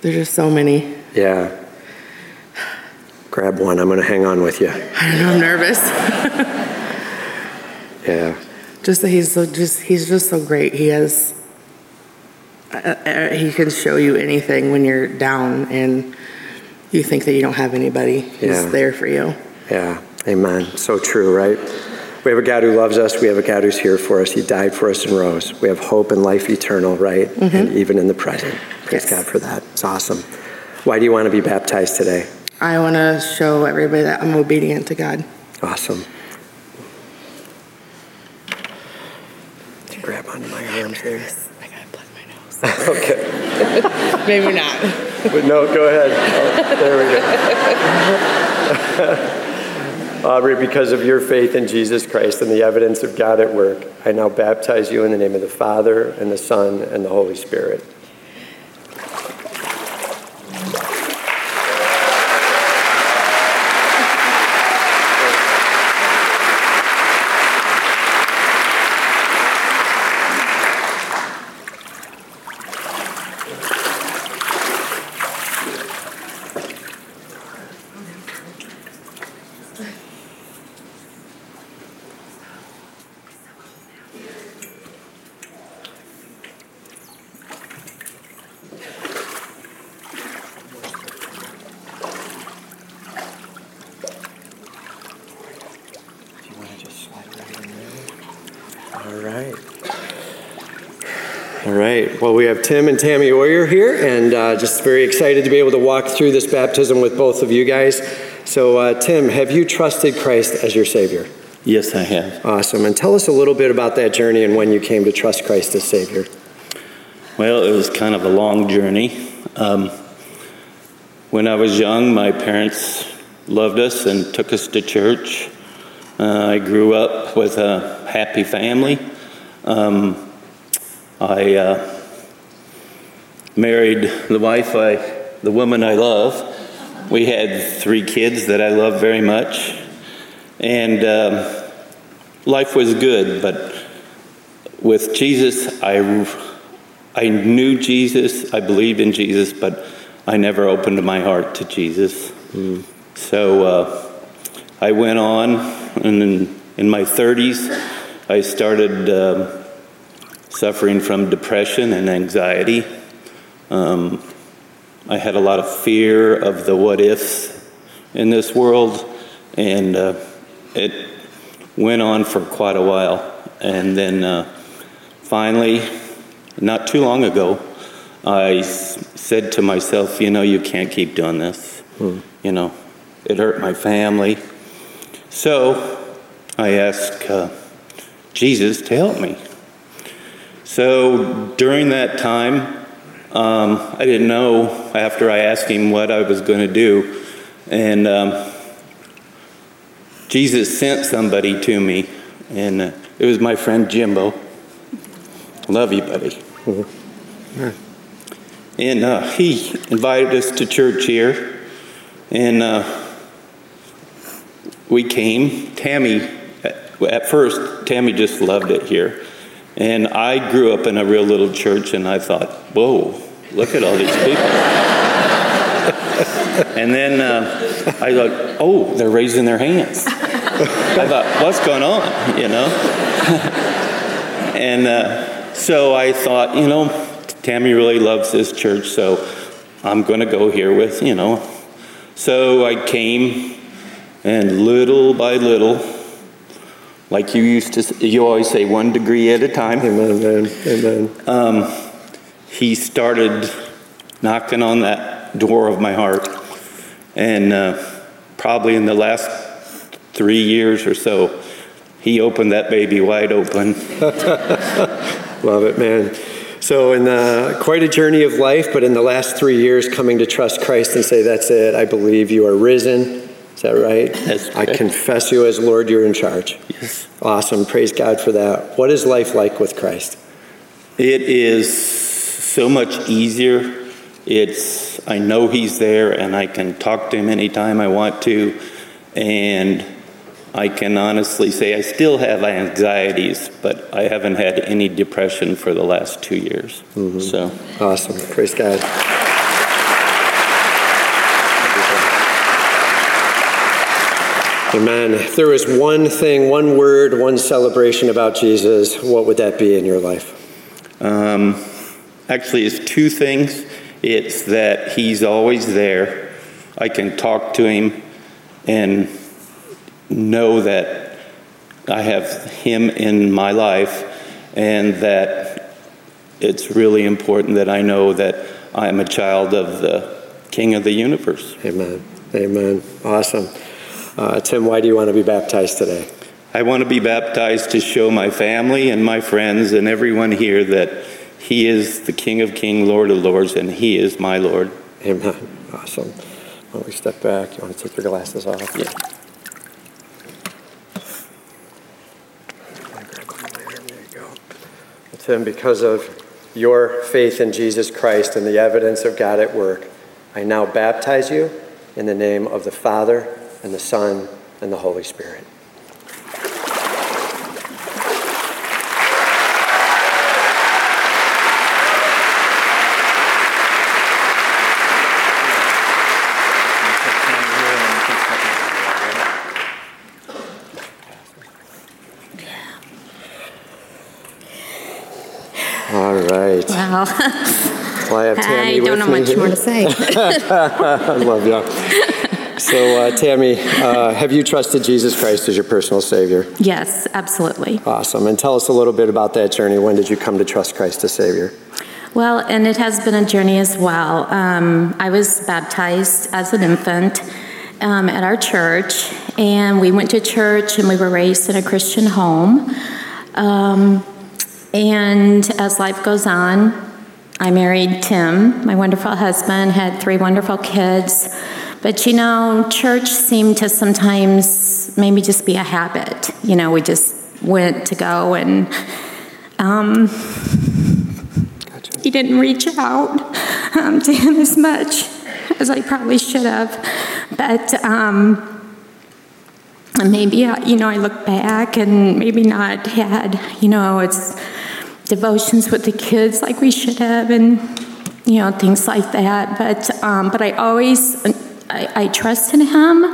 there's just so many yeah. Grab one. I'm going to hang on with you. i don't know i'm nervous Yeah. just that he's so just he's just so great he has uh, uh, he can show you anything when you're down and you think that you don't have anybody he's Yeah. there for you Yeah, amen. So true, right? We have a God who loves us. We have a God who's here for us. He died for us and rose. We have hope and life eternal, right? Mm-hmm. And even in the present. Praise God for that. It's awesome. Why do you want to be baptized today? i want to show everybody that i'm obedient to god Awesome. Grab onto my arms there. I gotta plug my nose. okay. Maybe not. But no, go ahead. Oh, there we go. Aubrey, because of your faith in Jesus Christ and the evidence of God at work, I now baptize you in the name of the Father and the Son and the Holy Spirit. All right. All right. Well, we have Tim and Tammy Oyer here, and uh, just very excited to be able to walk through this baptism with both of you guys. So, uh, Tim, have you trusted Christ as your Savior? Yes, I have. Awesome. And tell us a little bit about that journey and when you came to trust Christ as Savior. Well, it was kind of a long journey. Um, when I was young, my parents loved us and took us to church. Uh, I grew up with a happy family. Um, I uh, married the wife I, the woman I love. We had three kids that I love very much, and um, life was good, but with Jesus, I, I knew Jesus, I believed in Jesus, but I never opened my heart to Jesus. Mm. So uh, I went on, and in, in, my 30s, I started uh, suffering from depression and anxiety. Um, I had a lot of fear of the what ifs in this world, and uh, it went on for quite a while. And then uh, finally, not too long ago, I s- said to myself, you know, you can't keep doing this. Hmm. You know, it hurt my family. So I asked uh, Jesus to help me. So during that time, um, I didn't know after I asked him what I was going to do. And um, Jesus sent somebody to me, and uh, it was my friend Jimbo. Love you, buddy. Mm-hmm. And uh, he invited us to church here, and uh, we came. Tammy, at, at first, Tammy just loved it here. And I grew up in a real little church, and I thought, whoa, look at all these people. and then uh, I thought, oh, they're raising their hands. I thought, what's going on, you know? and uh, so I thought, you know, Tammy really loves this church, so I'm going to go here with, you know. So I came, and little by little, like you used to, you always say, one degree at a time. Amen, amen, amen. Um, he started knocking on that door of my heart, and uh, probably in the last three years or so, he opened that baby wide open. Love it, man. So, in the, quite a journey of life, but in the last three years, coming to trust Christ and say, That's it, I believe you are risen. Is that right? Yes. I confess you as Lord, you're in charge. Yes. Awesome. Praise God for that. What is life like with Christ? It is so much easier. It's I know he's there and I can talk to him anytime I want to and I can honestly say I still have anxieties, but I haven't had any depression for the last 2 years. Mm-hmm. So awesome. Praise God. Amen. If there was one thing, one word, one celebration about Jesus, what would that be in your life? Um, actually, it's two things. It's that He's always there. I can talk to Him and know that I have Him in my life, and that it's really important that I know that I am a child of the King of the universe. Amen. Amen. Awesome. Uh, Tim, why do you want to be baptized today? I want to be baptized to show my family and my friends and everyone here that He is the King of Kings, Lord of Lords, and He is my Lord. Amen. Awesome. Why don't we step back? You want to take your glasses off? Yeah. There you go. Tim, because of your faith in Jesus Christ and the evidence of God at work, I now baptize you in the name of the Father and the Son, and the Holy Spirit. All right. Well, I have Tammy I don't know much here. more to say. I love you. So, uh, Tammy, uh, have you trusted Jesus Christ as your personal Savior? yes, absolutely. Awesome. And tell us a little bit about that journey. When did you come to trust Christ as Savior? Well, and it has been a journey as well. Um, I was baptized as an infant um, at our church, and we went to church and we were raised in a Christian home. Um, and as life goes on, I married Tim, my wonderful husband, had three wonderful kids. But you know, church seemed to sometimes maybe just be a habit. You know, we just went to go and um, he didn't reach out um, to him as much as I probably should have. But um, maybe, you know, I look back and maybe not had, you know, it's devotions with the kids like we should have and, you know, things like that. But, um, but I always, I, I trust in Him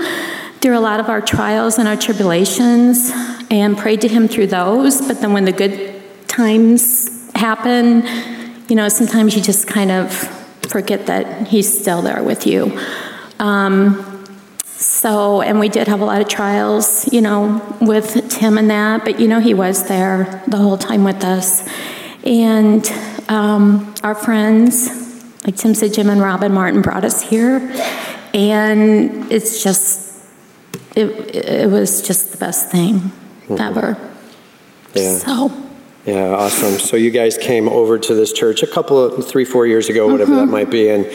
through a lot of our trials and our tribulations and prayed to Him through those. But then when the good times happen, you know, sometimes you just kind of forget that He's still there with you. Um, so, and we did have a lot of trials, you know, with Tim and that, but you know, he was there the whole time with us. And um, our friends, like Tim said, Jim and Robin Martin brought us here. And it's just, it, it was just the best thing ever. Yeah. So, Yeah, awesome. So you guys came over to this church a couple of three, four years ago, whatever that might be, and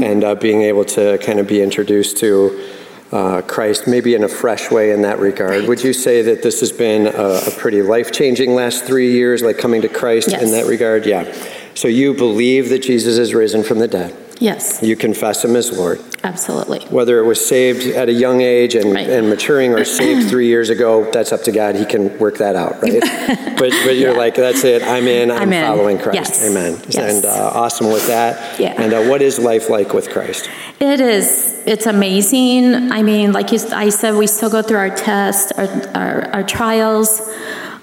and uh, being able to kind of be introduced to uh, Christ, maybe in a fresh way in that regard. Would you say that this has been a, a pretty life changing last three years, like coming to Christ in that regard? Yeah. So you believe that Jesus is risen from the dead. Yes, You confess him as Lord. absolutely. Whether it was saved at a young age and, and maturing or saved three years ago, that's up to God. He can work that out, right? but but you're like, that's it. I'm in. I'm, I'm in. following Christ. Yes. Amen. Yes. And uh, awesome with that. Yeah. And uh, what is life like with Christ? It is. It's amazing. I mean, like you, I said, we still go through our tests, our, our, our trials,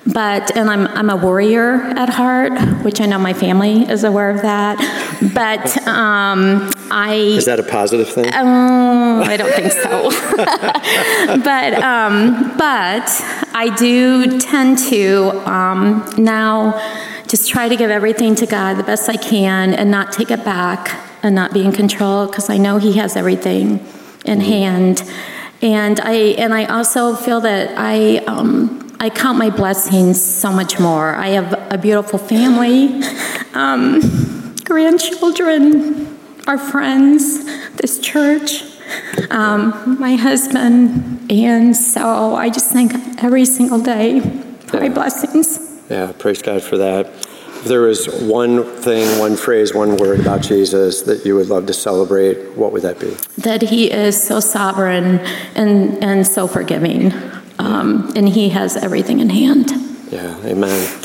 but, and I'm, I'm a warrior at heart, which I know my family is aware of that. But um, I. Is that a positive thing? Um, I don't think so. but um, but I do tend to um, now just try to give everything to God the best I can and not take it back and not be in control because I know He has everything in hand. And I and I also feel that I um, I count my blessings so much more. I have a beautiful family, um, grandchildren, our friends, this church, um, my husband, and so I just thank God every single day for my blessings. Yeah, praise God for that. If there was one thing, one phrase, one word about Jesus that you would love to celebrate, what would that be? That He is so sovereign and, and so forgiving, um, and He has everything in hand. Yeah, amen.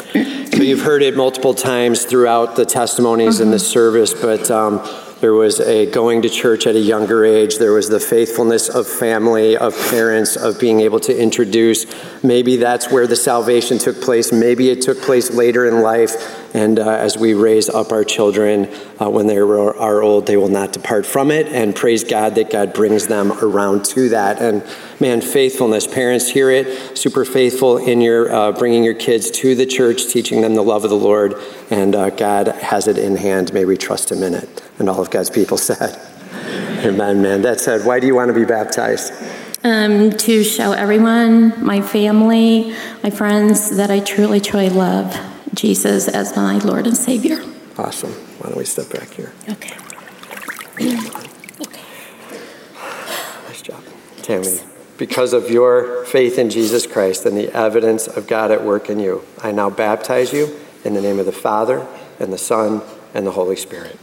So you've heard it multiple times throughout the testimonies in this service, but um, there was a going to church at a younger age. There was the faithfulness of family, of parents, of being able to introduce. Maybe that's where the salvation took place. Maybe it took place later in life. And uh, as we raise up our children, uh, when they are old, they will not depart from it. And praise God that God brings them around to that. And man, faithfulness. Parents hear it. Super faithful in your uh, bringing your kids to the church, teaching them the love of the Lord. And uh, God has it in hand. May we trust Him in it. And all of God's people said, Amen, man. That said, why do you want to be baptized? Um, to show everyone, my family, my friends, that I truly, truly love Jesus as my Lord and Savior. Awesome. Why don't we step back here? Okay. Nice job. Tammy, because of your faith in Jesus Christ and the evidence of God at work in you, I now baptize you in the name of the Father and the Son and the Holy Spirit.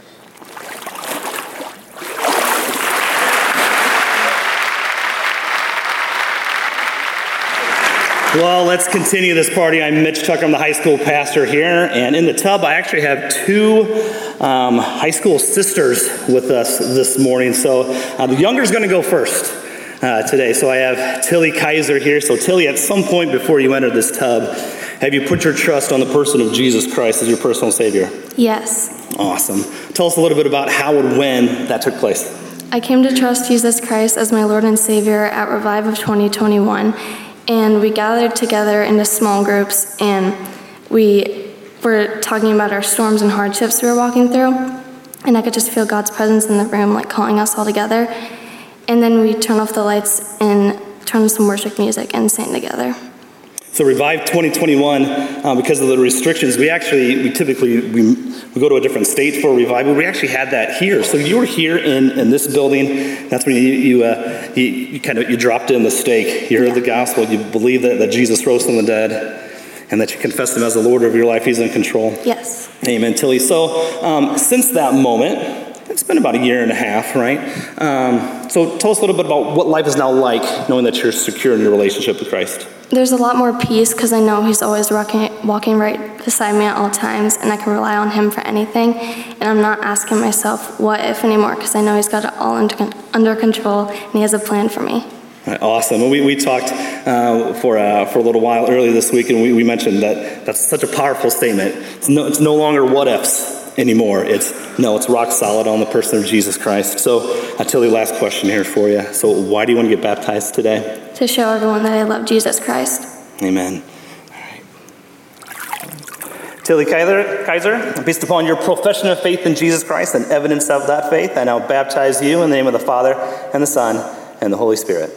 Well, let's continue this party. I'm Mitch Tucker. I'm the high school pastor here. And in the tub, I actually have two um, high school sisters with us this morning. So uh, the younger is going to go first uh, today. So I have Tilly Kaiser here. So, Tilly, at some point before you entered this tub, have you put your trust on the person of Jesus Christ as your personal Savior? Yes. Awesome. Tell us a little bit about how and when that took place. I came to trust Jesus Christ as my Lord and Savior at Revive of 2021, and we gathered together into small groups and we were talking about our storms and hardships we were walking through. And I could just feel God's presence in the room, like calling us all together. And then we turn off the lights and turn on some worship music and sing together. So Revive 2021, uh, because of the restrictions, we actually, we typically, we, we go to a different state for revival. We actually had that here. So you were here in, in this building. That's when you, you, uh, you, you kind of, you dropped in the stake. You heard the gospel. You believe that, that Jesus rose from the dead and that you confess him as the Lord of your life. He's in control. Yes. Amen, Tilly. So um, since that moment, it's been about a year and a half, right? Um, so tell us a little bit about what life is now like, knowing that you're secure in your relationship with Christ. There's a lot more peace because I know He's always walking, walking right beside me at all times, and I can rely on Him for anything. And I'm not asking myself what if anymore because I know He's got it all under, under control and He has a plan for me. Awesome. And we, we talked uh, for, uh, for a little while earlier this week, and we, we mentioned that that's such a powerful statement. It's no, it's no longer what ifs anymore. It's no, it's rock solid on the person of Jesus Christ. So you last question here for you. So why do you want to get baptized today? To show everyone that I love Jesus Christ. Amen. All right. Tilly Kaiser, Kaiser, based upon your profession of faith in Jesus Christ and evidence of that faith, I now baptize you in the name of the Father and the Son and the Holy Spirit.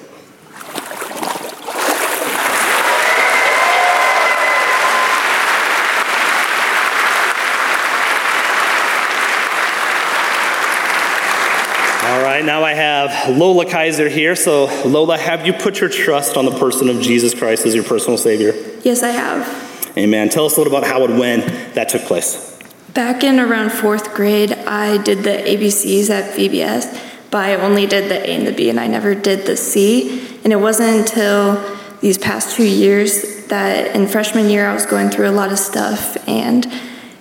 All right, now I have Lola Kaiser here. So, Lola, have you put your trust on the person of Jesus Christ as your personal Savior? Yes, I have. Amen. Tell us a little about how and when that took place. Back in around fourth grade, I did the ABCs at VBS, but I only did the A and the B, and I never did the C. And it wasn't until these past two years that in freshman year I was going through a lot of stuff, and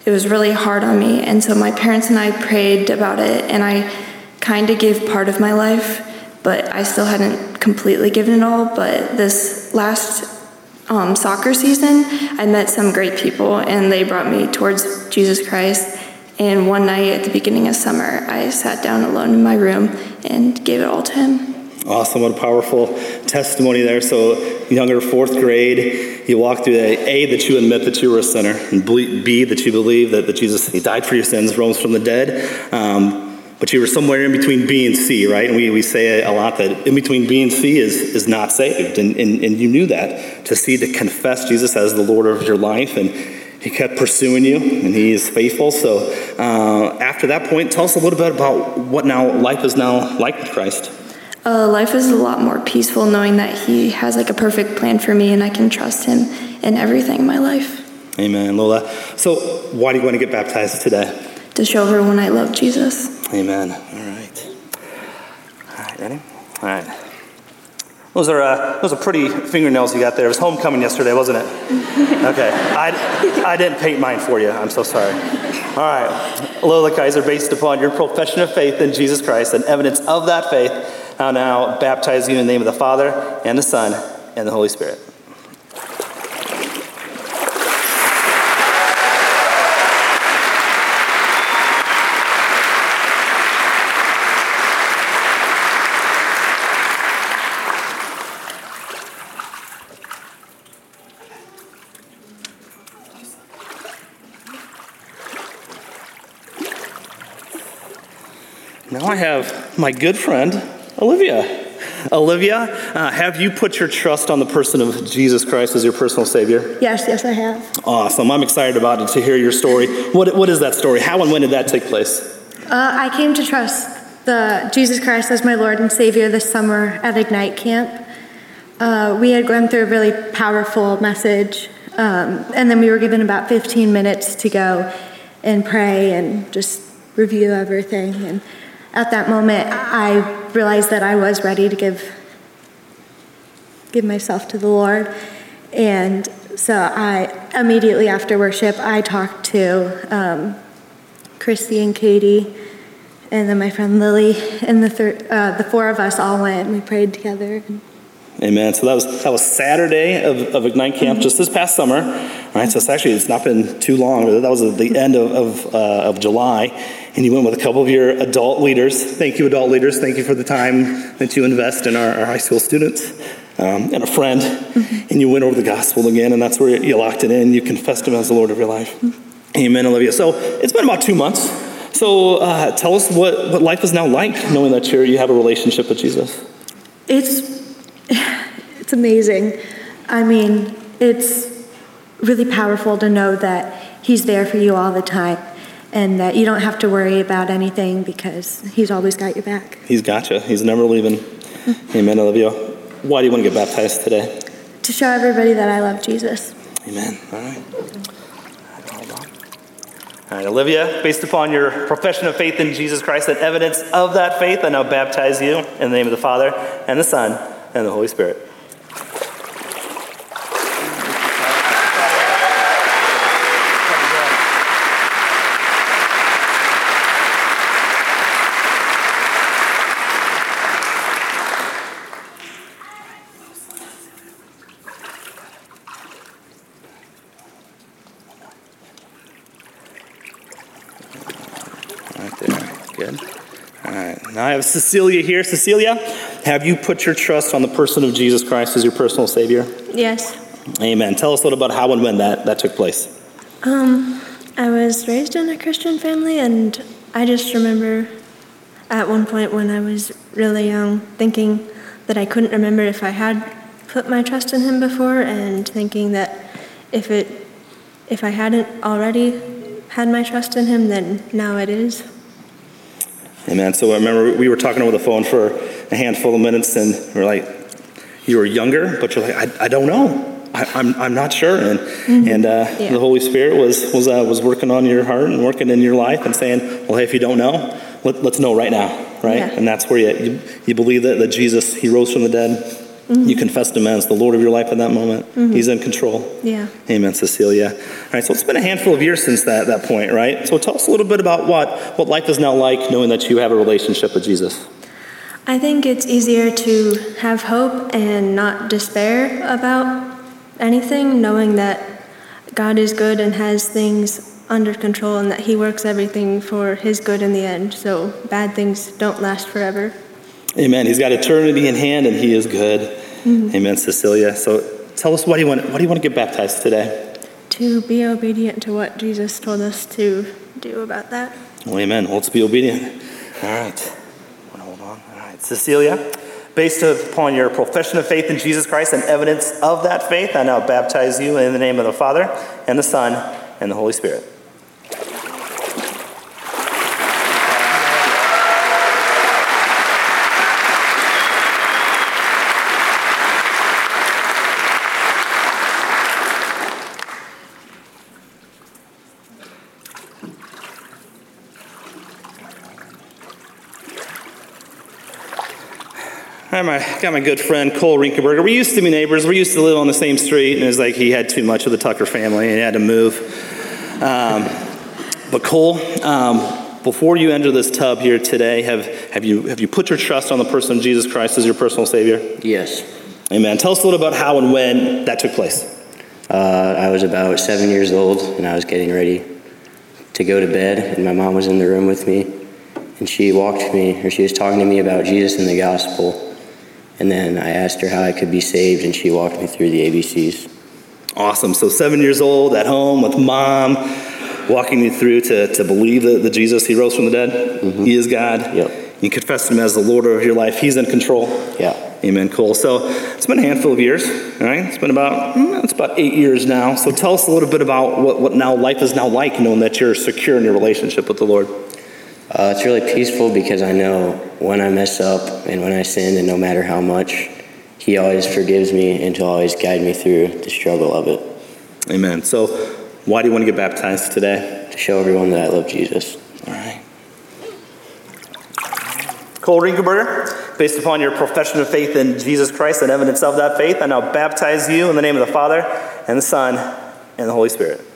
it was really hard on me. And so my parents and I prayed about it, and I kind of gave part of my life, but I still hadn't completely given it all. But this last um, soccer season, I met some great people, and they brought me towards Jesus Christ. And one night at the beginning of summer, I sat down alone in my room and gave it all to Him. Awesome. What a powerful testimony there. So, younger, fourth grade, you walk through that A, that you admit that you were a sinner, and B, that you believe that, that Jesus he died for your sins, rose from the dead. Um, but you were somewhere in between B and C, right? And we, we say a lot that in between B and C is, is not saved. And, and, and you knew that. To see, to confess Jesus as the Lord of your life. And he kept pursuing you, and he is faithful. So uh, after that point, tell us a little bit about what now life is now like with Christ. Uh, life is a lot more peaceful knowing that He has like a perfect plan for me, and I can trust Him in everything in my life. Amen, Lola. So, why do you want to get baptized today? To show everyone I love Jesus. Amen. All right. All right, ready? All right. Those are uh, those are pretty fingernails you got there. It was homecoming yesterday, wasn't it? Okay. I, I didn't paint mine for you. I'm so sorry. All right. Lola Kaiser, based upon your profession of faith in Jesus Christ and evidence of that faith, I'll now baptize you in the name of the Father and the Son and the Holy Spirit. I have my good friend, Olivia. Olivia, uh, have you put your trust on the person of Jesus Christ as your personal Savior? Yes, yes, I have. Awesome. I'm excited about it to hear your story. What, what is that story? How and when did that take place? Uh, I came to trust the Jesus Christ as my Lord and Savior this summer at Ignite Camp. Uh, we had gone through a really powerful message, um, and then we were given about 15 minutes to go and pray and just review everything. And at that moment, I realized that I was ready to give give myself to the Lord, and so I immediately after worship I talked to um, Christy and Katie, and then my friend Lily, and the thir- uh, the four of us all went and we prayed together. Amen. So that was that was Saturday of, of Ignite Camp just this past summer. Right. So it's actually it's not been too long. That was at the end of of, uh, of July, and you went with a couple of your adult leaders. Thank you, adult leaders. Thank you for the time that you invest in our, our high school students. Um, and a friend, mm-hmm. and you went over the gospel again, and that's where you locked it in. You confessed Him as the Lord of your life. Mm-hmm. Amen, Olivia. So it's been about two months. So uh, tell us what, what life is now like, knowing that you you have a relationship with Jesus. It's it's amazing. I mean, it's really powerful to know that He's there for you all the time and that you don't have to worry about anything because he's always got your back. He's got you. He's never leaving. Amen, Olivia. Why do you want to get baptized today? To show everybody that I love Jesus. Amen. All right. All right, Olivia, based upon your profession of faith in Jesus Christ and evidence of that faith, I now baptize you in the name of the Father and the Son and the Holy Spirit. Right there. Good. All right. Now I have Cecilia here. Cecilia, have you put your trust on the person of Jesus Christ as your personal Savior? Yes. Amen. Tell us a little about how and when that, that took place. Um, I was raised in a Christian family, and I just remember at one point when I was really young thinking that I couldn't remember if I had put my trust in Him before, and thinking that if it if I hadn't already had my trust in Him, then now it is. Amen. So I remember we were talking over the phone for a handful of minutes, and we are like, you were younger, but you're like, I, I don't know. I, I'm, I'm not sure. And, and uh, Yeah. the Holy Spirit was, was, uh, was working on your heart and working in your life and saying, well, hey, if you don't know, let, let's know right now, right? Yeah. And that's where you, you, you believe that, that Jesus, he rose from the dead. Mhm. You confessed him as the Lord of your life at that moment. Mhm. He's in control. Yeah. Amen, Cecilia. All right, so it's been a handful of years since that, that point, right? So tell us a little bit about what, what life is now like knowing that you have a relationship with Jesus. I think it's easier to have hope and not despair about anything, knowing that God is good and has things under control and that He works everything for His good in the end. So bad things don't last forever. Amen. He's got eternity in hand and he is good. Mhm. Amen, Cecilia. So tell us what do you want why do you want to get baptized today? To be obedient to what Jesus told us to do about that. Well, amen. Well, let's be obedient. All right. Wanna Hold on. All right. Cecilia, based upon your profession of faith in Jesus Christ and evidence of that faith, I now baptize you in the name of the Father and the Son and the Holy Spirit. I my, got my good friend Cole Rinkenberger. We used to be neighbors. We used to live on the same street, and it was like he had too much of the Tucker family and he had to move. Um, but Cole, um, before you enter this tub here today, have, have, you, have you put your trust on the person of Jesus Christ as your personal Savior? Yes. Amen. Tell us a little about how and when that took place. Uh, I was about seven years old and I was getting ready to go to bed, and my mom was in the room with me. And she walked me, or she was talking to me about Jesus and the gospel. And then I asked her how I could be saved, and she walked me through the ABCs. Awesome. So, seven years old at home with mom, walking you through to, to believe that the Jesus, he rose from the dead. He is God. Yep. You confess him as the Lord of your life. He's in control. Yeah. Amen. Cole. So, it's been a handful of years, all right? It's been about, mm, it's about eight years now. So, tell us a little bit about what, what now life is now like, knowing that you're secure in your relationship with the Lord. Uh, it's really peaceful because I know when I mess up and when I sin, and no matter how much, He always forgives me and to always guide me through the struggle of it. Amen. So, why do you want to get baptized today? To show everyone that I love Jesus. All right. Cole Rinkenberger, based upon your profession of faith in Jesus Christ and evidence of that faith, I now baptize you in the name of the Father and the Son and the Holy Spirit.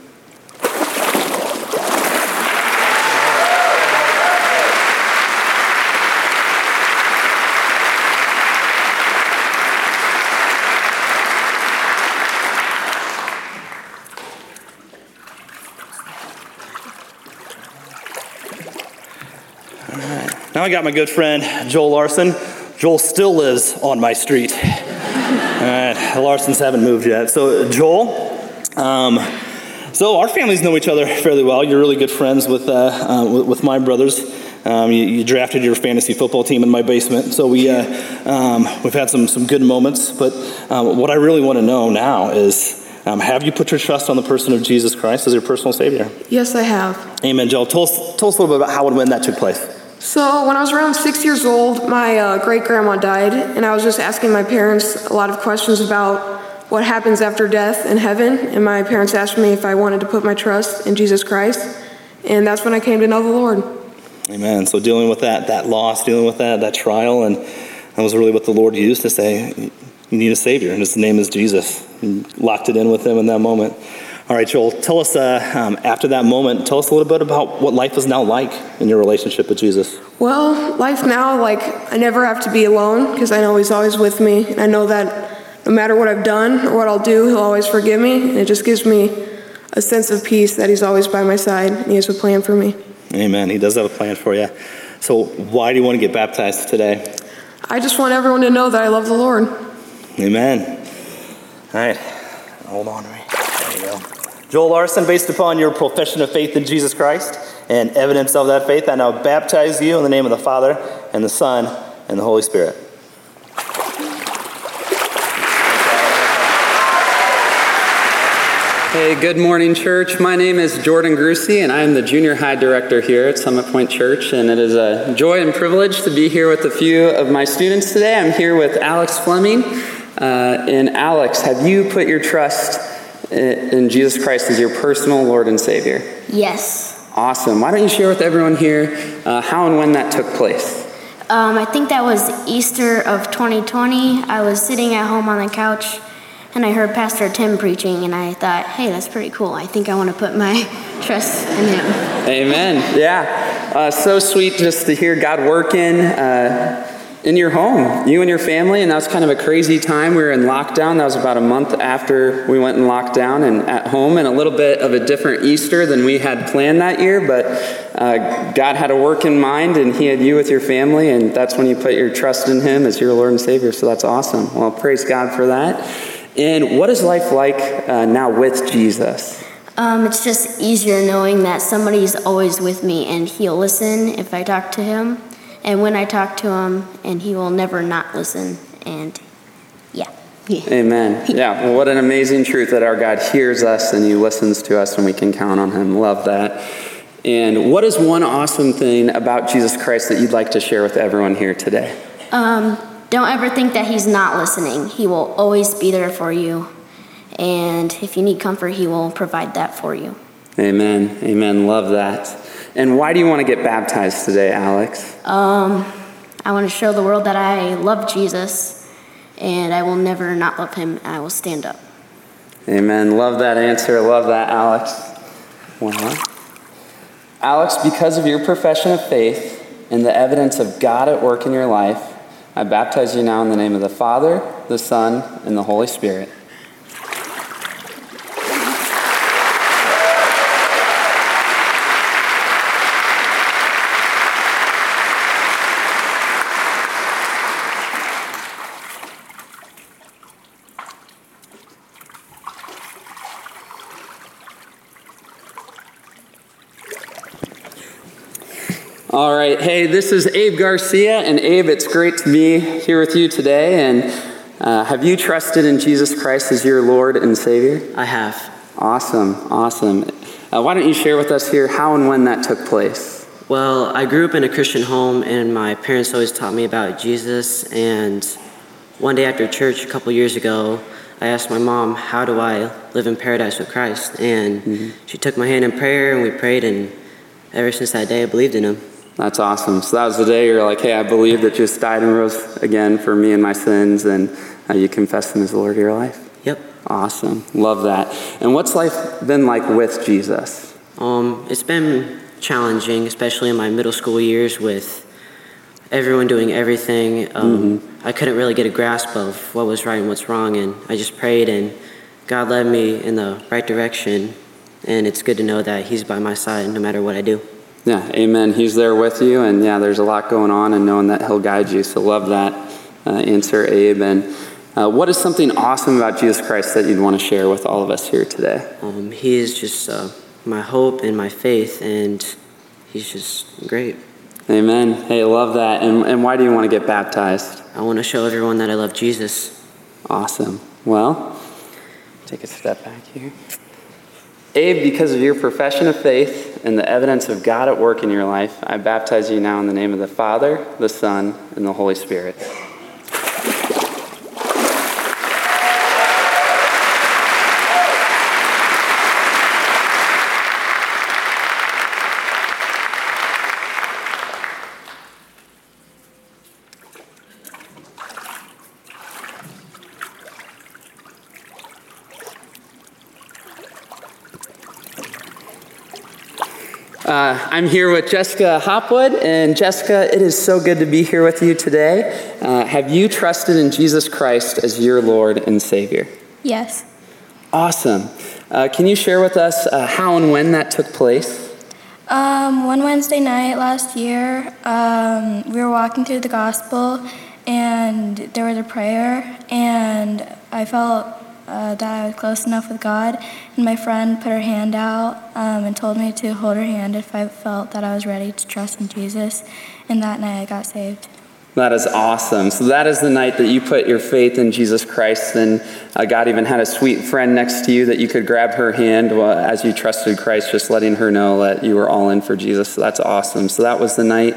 I got my good friend Joel Larson. Joel still lives on my street. All right, Larsons haven't moved yet. So Joel, um, so our families know each other fairly well. You're really good friends with uh, uh, with, with my brothers. Um, you, you drafted your fantasy football team in my basement, so we uh, um, we've had some some good moments. But um, what I really want to know now is. Um, have you put your trust on the person of Jesus Christ as your personal Savior? Yes, I have. Amen, Joel. Tell us, tell us a little bit about how and when that took place. So, when I was around six years old, my uh, great grandma died, and I was just asking my parents a lot of questions about what happens after death in heaven. And my parents asked me if I wanted to put my trust in Jesus Christ. and that's when I came to know the Lord. Amen. So dealing with that, that loss, dealing with that, that trial, and that was really what the Lord used to say, you need a Savior, and His name is Jesus. And locked it in with Him in that moment. All right, Joel, tell us uh, um, after that moment, tell us a little bit about what life is now like in your relationship with Jesus. Well, life now, like, I never have to be alone because I know He's always with me. And I know that no matter what I've done or what I'll do, He'll always forgive me. And it just gives me a sense of peace that He's always by my side and He has a plan for me. Amen. He does have a plan for you. So, why do you want to get baptized today? I just want everyone to know that I love the Lord. Amen. All right. Hold on to me. There you go. Joel Larson, based upon your profession of faith in Jesus Christ and evidence of that faith, I now baptize you in the name of the Father and the Son and the Holy Spirit. Hey, good morning, church. My name is Jordan Grucy, and I am the junior high director here at Summit Point Church. And it is a joy and privilege to be here with a few of my students today. I'm here with Alex Fleming. Uh, and Alex, have you put your trust in Jesus Christ as your personal Lord and Savior? Yes. Awesome. Why don't you share with everyone here uh, how and when that took place? Um, I think that was Easter of 2020. I was sitting at home on the couch and I heard Pastor Tim preaching, and I thought, hey, that's pretty cool. I think I want to put my trust in him. Amen. Yeah. Uh, so sweet just to hear God working uh, in your home, you and your family. And that was kind of a crazy time. We were in lockdown. That was about a month after we went in lockdown and at home, and a little bit of a different Easter than we had planned that year. But uh, God had a work in mind, and He had you with your family, and that's when you put your trust in Him as your Lord and Savior. So that's awesome. Well, praise God for that. And what is life like uh, now with Jesus? Um, it's just easier knowing that somebody's always with me and he'll listen if I talk to him. And when I talk to him, and he will never not listen. And yeah. yeah. Amen. Yeah, well, what an amazing truth that our God hears us and he listens to us and we can count on him. Love that. And what is one awesome thing about Jesus Christ that you'd like to share with everyone here today? Um, don't ever think that he's not listening. He will always be there for you. And if you need comfort, he will provide that for you. Amen. Amen. Love that. And why do you want to get baptized today, Alex? Um, I want to show the world that I love Jesus and I will never not love him. I will stand up. Amen. Love that answer. Love that, Alex. Well, Alex, because of your profession of faith and the evidence of God at work in your life, I baptize you now in the name of the Father, the Son, and the Holy Spirit. All right. Hey, this is Abe Garcia. And Abe, it's great to be here with you today. And uh, have you trusted in Jesus Christ as your Lord and Savior? I have. Awesome. Awesome. Uh, why don't you share with us here how and when that took place? Well, I grew up in a Christian home, and my parents always taught me about Jesus. And one day after church, a couple years ago, I asked my mom, How do I live in paradise with Christ? And mm-hmm. she took my hand in prayer, and we prayed. And ever since that day, I believed in Him. That's awesome. So that was the day you're like, hey, I believe that Jesus died and rose again for me and my sins, and uh, you confess Him as the Lord of your life. Yep. Awesome. Love that. And what's life been like with Jesus? Um, it's been challenging, especially in my middle school years with everyone doing everything. Um, mm-hmm. I couldn't really get a grasp of what was right and what's wrong, and I just prayed, and God led me in the right direction. And it's good to know that He's by my side no matter what I do. Yeah, amen. He's there with you, and yeah, there's a lot going on, and knowing that He'll guide you. So, love that uh, answer, Abe. And uh, what is something awesome about Jesus Christ that you'd want to share with all of us here today? Um, he is just uh, my hope and my faith, and He's just great. Amen. Hey, love that. And, and why do you want to get baptized? I want to show everyone that I love Jesus. Awesome. Well, take a step back here. Abe, because of your profession of faith and the evidence of God at work in your life, I baptize you now in the name of the Father, the Son, and the Holy Spirit. Uh, I'm here with Jessica Hopwood, and Jessica, it is so good to be here with you today. Uh, have you trusted in Jesus Christ as your Lord and Savior? Yes. Awesome. Uh, can you share with us uh, how and when that took place? Um, one Wednesday night last year, um, we were walking through the gospel, and there was a prayer, and I felt uh, that I was close enough with God. And my friend put her hand out um, and told me to hold her hand if I felt that I was ready to trust in Jesus. And that night I got saved. That is awesome. So, that is the night that you put your faith in Jesus Christ. And uh, God even had a sweet friend next to you that you could grab her hand as you trusted Christ, just letting her know that you were all in for Jesus. So, that's awesome. So, that was the night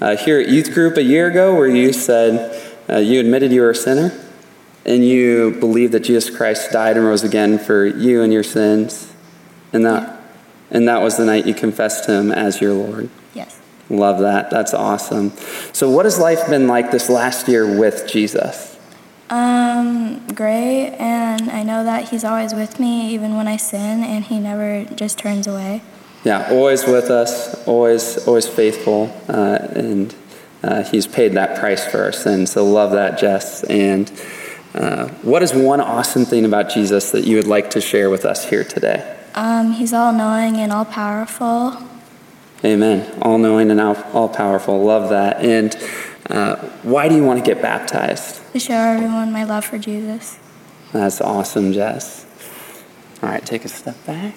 uh, here at youth group a year ago where you said uh, you admitted you were a sinner and you believe that Jesus Christ died and rose again for you and your sins, and that, and that was the night you confessed Him as your Lord. Yes. Love that. That's awesome. So, what has life been like this last year with Jesus? Um, great, and I know that He's always with me even when I sin, and He never just turns away. Yeah, always with us, always, always faithful, uh, and uh, He's paid that price for our sins. So, love that, Jess. And uh, what is one awesome thing about Jesus that you would like to share with us here today? Um, he's all knowing and all powerful. Amen. All knowing and all powerful. Love that. And uh, why do you want to get baptized? To show everyone my love for Jesus. That's awesome, Jess. All right, take a step back.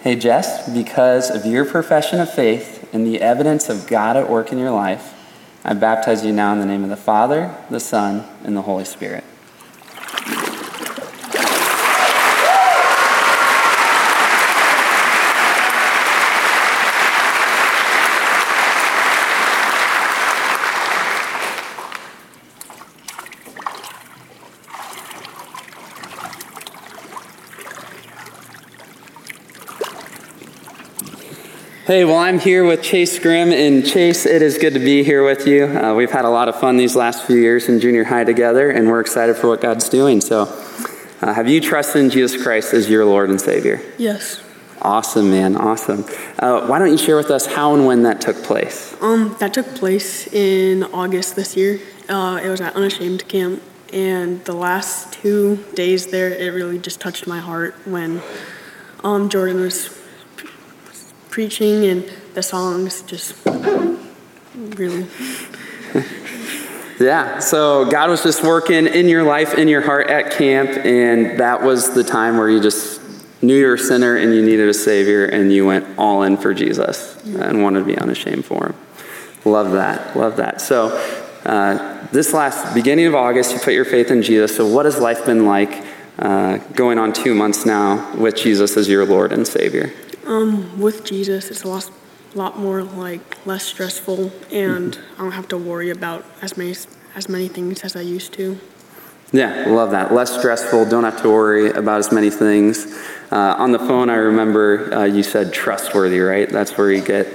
Hey, Jess, because of your profession of faith and the evidence of God at work in your life, I baptize you now in the name of the Father, the Son, and the Holy Spirit. Hey, well, I'm here with Chase Grimm. And Chase, it is good to be here with you. Uh, we've had a lot of fun these last few years in junior high together, and we're excited for what God's doing. So, uh, have you trusted in Jesus Christ as your Lord and Savior? Yes. Awesome, man. Awesome. Uh, why don't you share with us how and when that took place? Um, that took place in August this year. Uh, it was at Unashamed Camp, and the last two days there, it really just touched my heart when um, Jordan was preaching and the songs just really. yeah, so God was just working in your life, in your heart at camp, and that was the time where you just knew you were a sinner and you needed a Savior, and you went all in for Jesus and wanted to be unashamed for Him. Love that. Love that. So, uh, this last beginning of August, you put your faith in Jesus. So, what has life been like uh, going on two months now with Jesus as your Lord and Savior? Um, with Jesus, it's a lot, lot more like less stressful, and mm-hmm. I don't have to worry about as many as many things as I used to. Yeah, love that. Less stressful. Don't have to worry about as many things. Uh, on the phone, I remember uh, you said trustworthy, right? That's where you get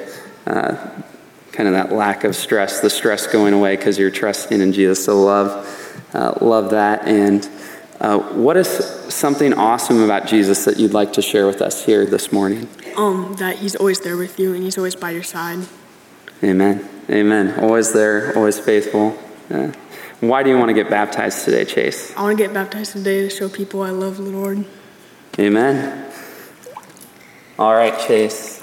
uh, kind of that lack of stress, the stress going away because you're trusting in Jesus. So love, uh, love that. And uh, what is something awesome about Jesus that you'd like to share with us here this morning? Um, that he's always there with you and he's always by your side. Amen. Amen. Always there, always faithful. Yeah. Why do you want to get baptized today, Chase? I want to get baptized today to show people I love the Lord. Amen. All right, Chase.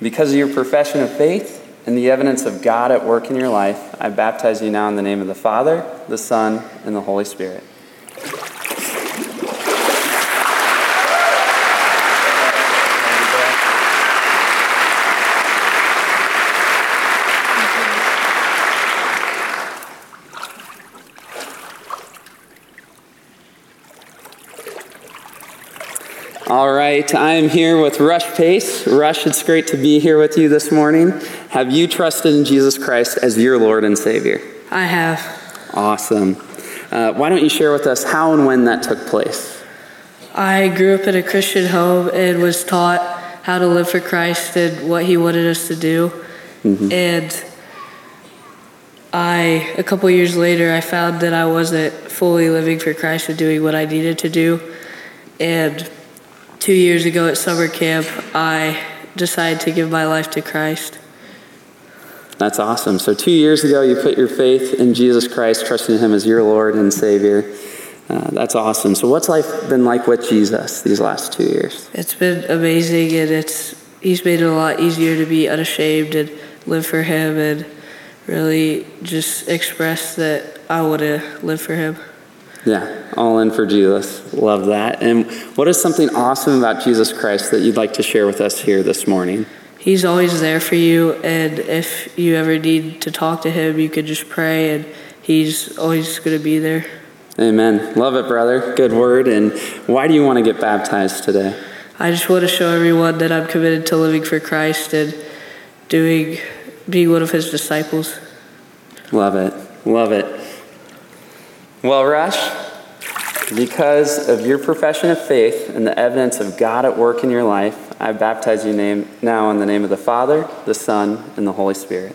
Because of your profession of faith and the evidence of God at work in your life, I baptize you now in the name of the Father, the Son, and the Holy Spirit. All right, I'm here with Rush Pace. Rush, it's great to be here with you this morning. Have you trusted in Jesus Christ as your Lord and Savior? I have. Awesome. Uh, why don't you share with us how and when that took place? I grew up in a Christian home and was taught how to live for Christ and what He wanted us to do. Mm-hmm. And I, a couple years later, I found that I wasn't fully living for Christ and doing what I needed to do. And two years ago at summer camp, I decided to give my life to Christ. That's awesome. So, two years ago, you put your faith in Jesus Christ, trusting Him as your Lord and Savior. Uh, that's awesome. So, what's life been like with Jesus these last two years? It's been amazing, and it's He's made it a lot easier to be unashamed and live for Him, and really just express that I want to live for Him. Yeah, all in for Jesus. Love that. And what is something awesome about Jesus Christ that you'd like to share with us here this morning? He's always there for you, and if you ever need to talk to Him, you could just pray, and He's always going to be there. Amen. Love it, brother. Good word. And why do you want to get baptized today? I just want to show everyone that I'm committed to living for Christ and doing, being one of His disciples. Love it. Love it. Well, Rush, because of your profession of faith and the evidence of God at work in your life, I baptize you name, now in the name of the Father, the Son, and the Holy Spirit.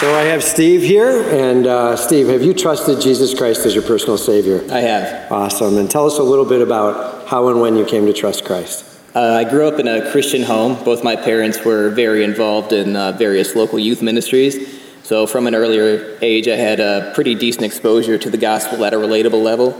So I have Steve here, and uh, Steve, have you trusted Jesus Christ as your personal Savior? I have. Awesome. And tell us a little bit about how and when you came to trust Christ. Uh, I grew up in a Christian home. Both my parents were very involved in uh, various local youth ministries. So from an earlier age, I had a pretty decent exposure to the gospel at a relatable level.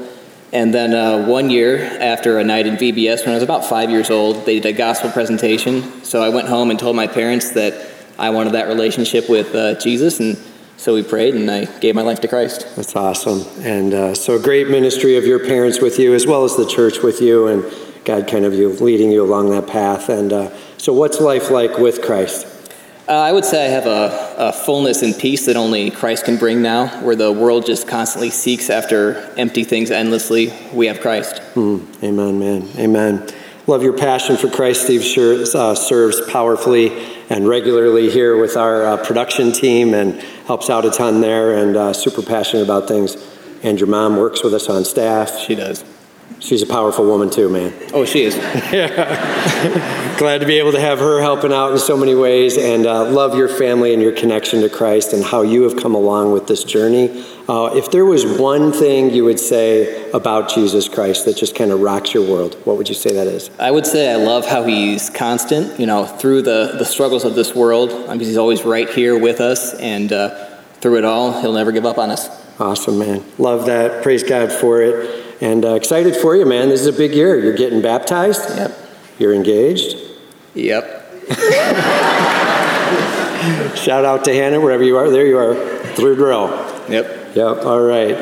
And then uh, one year after a night in VBS, when I was about five years old, they did a gospel presentation. So I went home and told my parents that I wanted that relationship with uh, Jesus, and so we prayed, and I gave my life to Christ. That's awesome. And uh, so, great ministry of your parents with you, as well as the church with you, and God kind of you leading you along that path. And uh, so, what's life like with Christ? Uh, I would say I have a, a, fullness and peace that only Christ can bring now, where the world just constantly seeks after empty things endlessly. We have Christ. Mm, amen, man. Amen. Love your passion for Christ. Steve sure, uh, serves powerfully and regularly here with our uh, production team and helps out a ton there and uh, super passionate about things. And your mom works with us on staff. She does. She's a powerful woman too, man. Oh, she is. yeah. Glad to be able to have her helping out in so many ways and uh, love your family and your connection to Christ and how you have come along with this journey. Uh, if there was one thing you would say about Jesus Christ that just kind of rocks your world, what would you say that is? I would say I love how he's constant, you know, through the, the struggles of this world, because he's always right here with us, and uh, through it all, he'll never give up on us. Awesome, man. Love that. Praise God for it. And uh, excited for you, man. This is a big year. You're getting baptized. Yep. You're engaged. Yep. Shout out to Hannah, wherever you are. There you are. Third row. Yep. Yep. All right.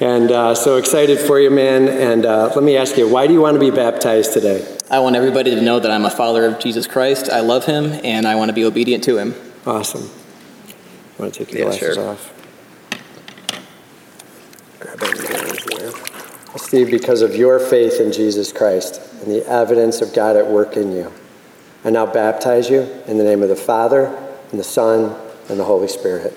And uh, so excited for you, man. And uh, let me ask you, why do you want to be baptized today? I want everybody to know that I'm a follower of Jesus Christ. I love him, and I want to be obedient to him. Awesome. I Want to take your yeah, glasses sure. off? Steve, because of your faith in Jesus Christ and the evidence of God at work in you, I now baptize you in the name of the Father, and the Son, and the Holy Spirit.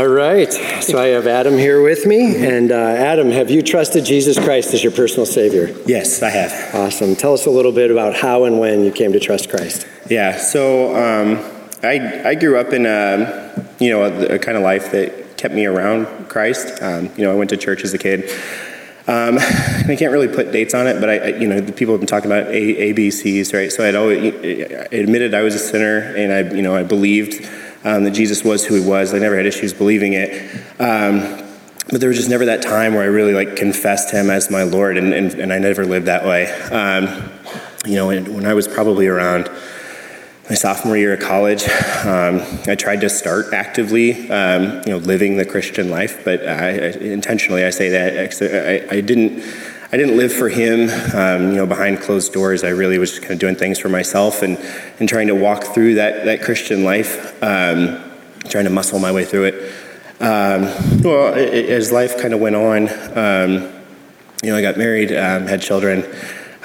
All right. So I have Adam here with me. And uh, Adam, have you trusted Jesus Christ as your personal Savior? Yes, I have. Awesome. Tell us a little bit about how and when you came to trust Christ. Yeah. So um, I I grew up in a you know a, a, kind of life that kept me around Christ. Um, you know, I went to church as a kid. Um, I can't really put dates on it, but I, I you know, the people have been talking about a, ABCs, right? So I'd always I admitted I was a sinner, and I, you know, I believed um, that Jesus was who he was. I never had issues believing it. Um, but there was just never that time where I really like confessed him as my Lord, and, and, and I never lived that way. Um, you know, when I was probably around my sophomore year of college, um, I tried to start actively, um, you know, living the Christian life. But I, I, intentionally, I say that I, I, didn't. I didn't live for him, um, you know, behind closed doors. I really was just kind of doing things for myself and, and trying to walk through that, that Christian life, um, trying to muscle my way through it. Um, well, it, as life kind of went on, um, you know, I got married, um, had children.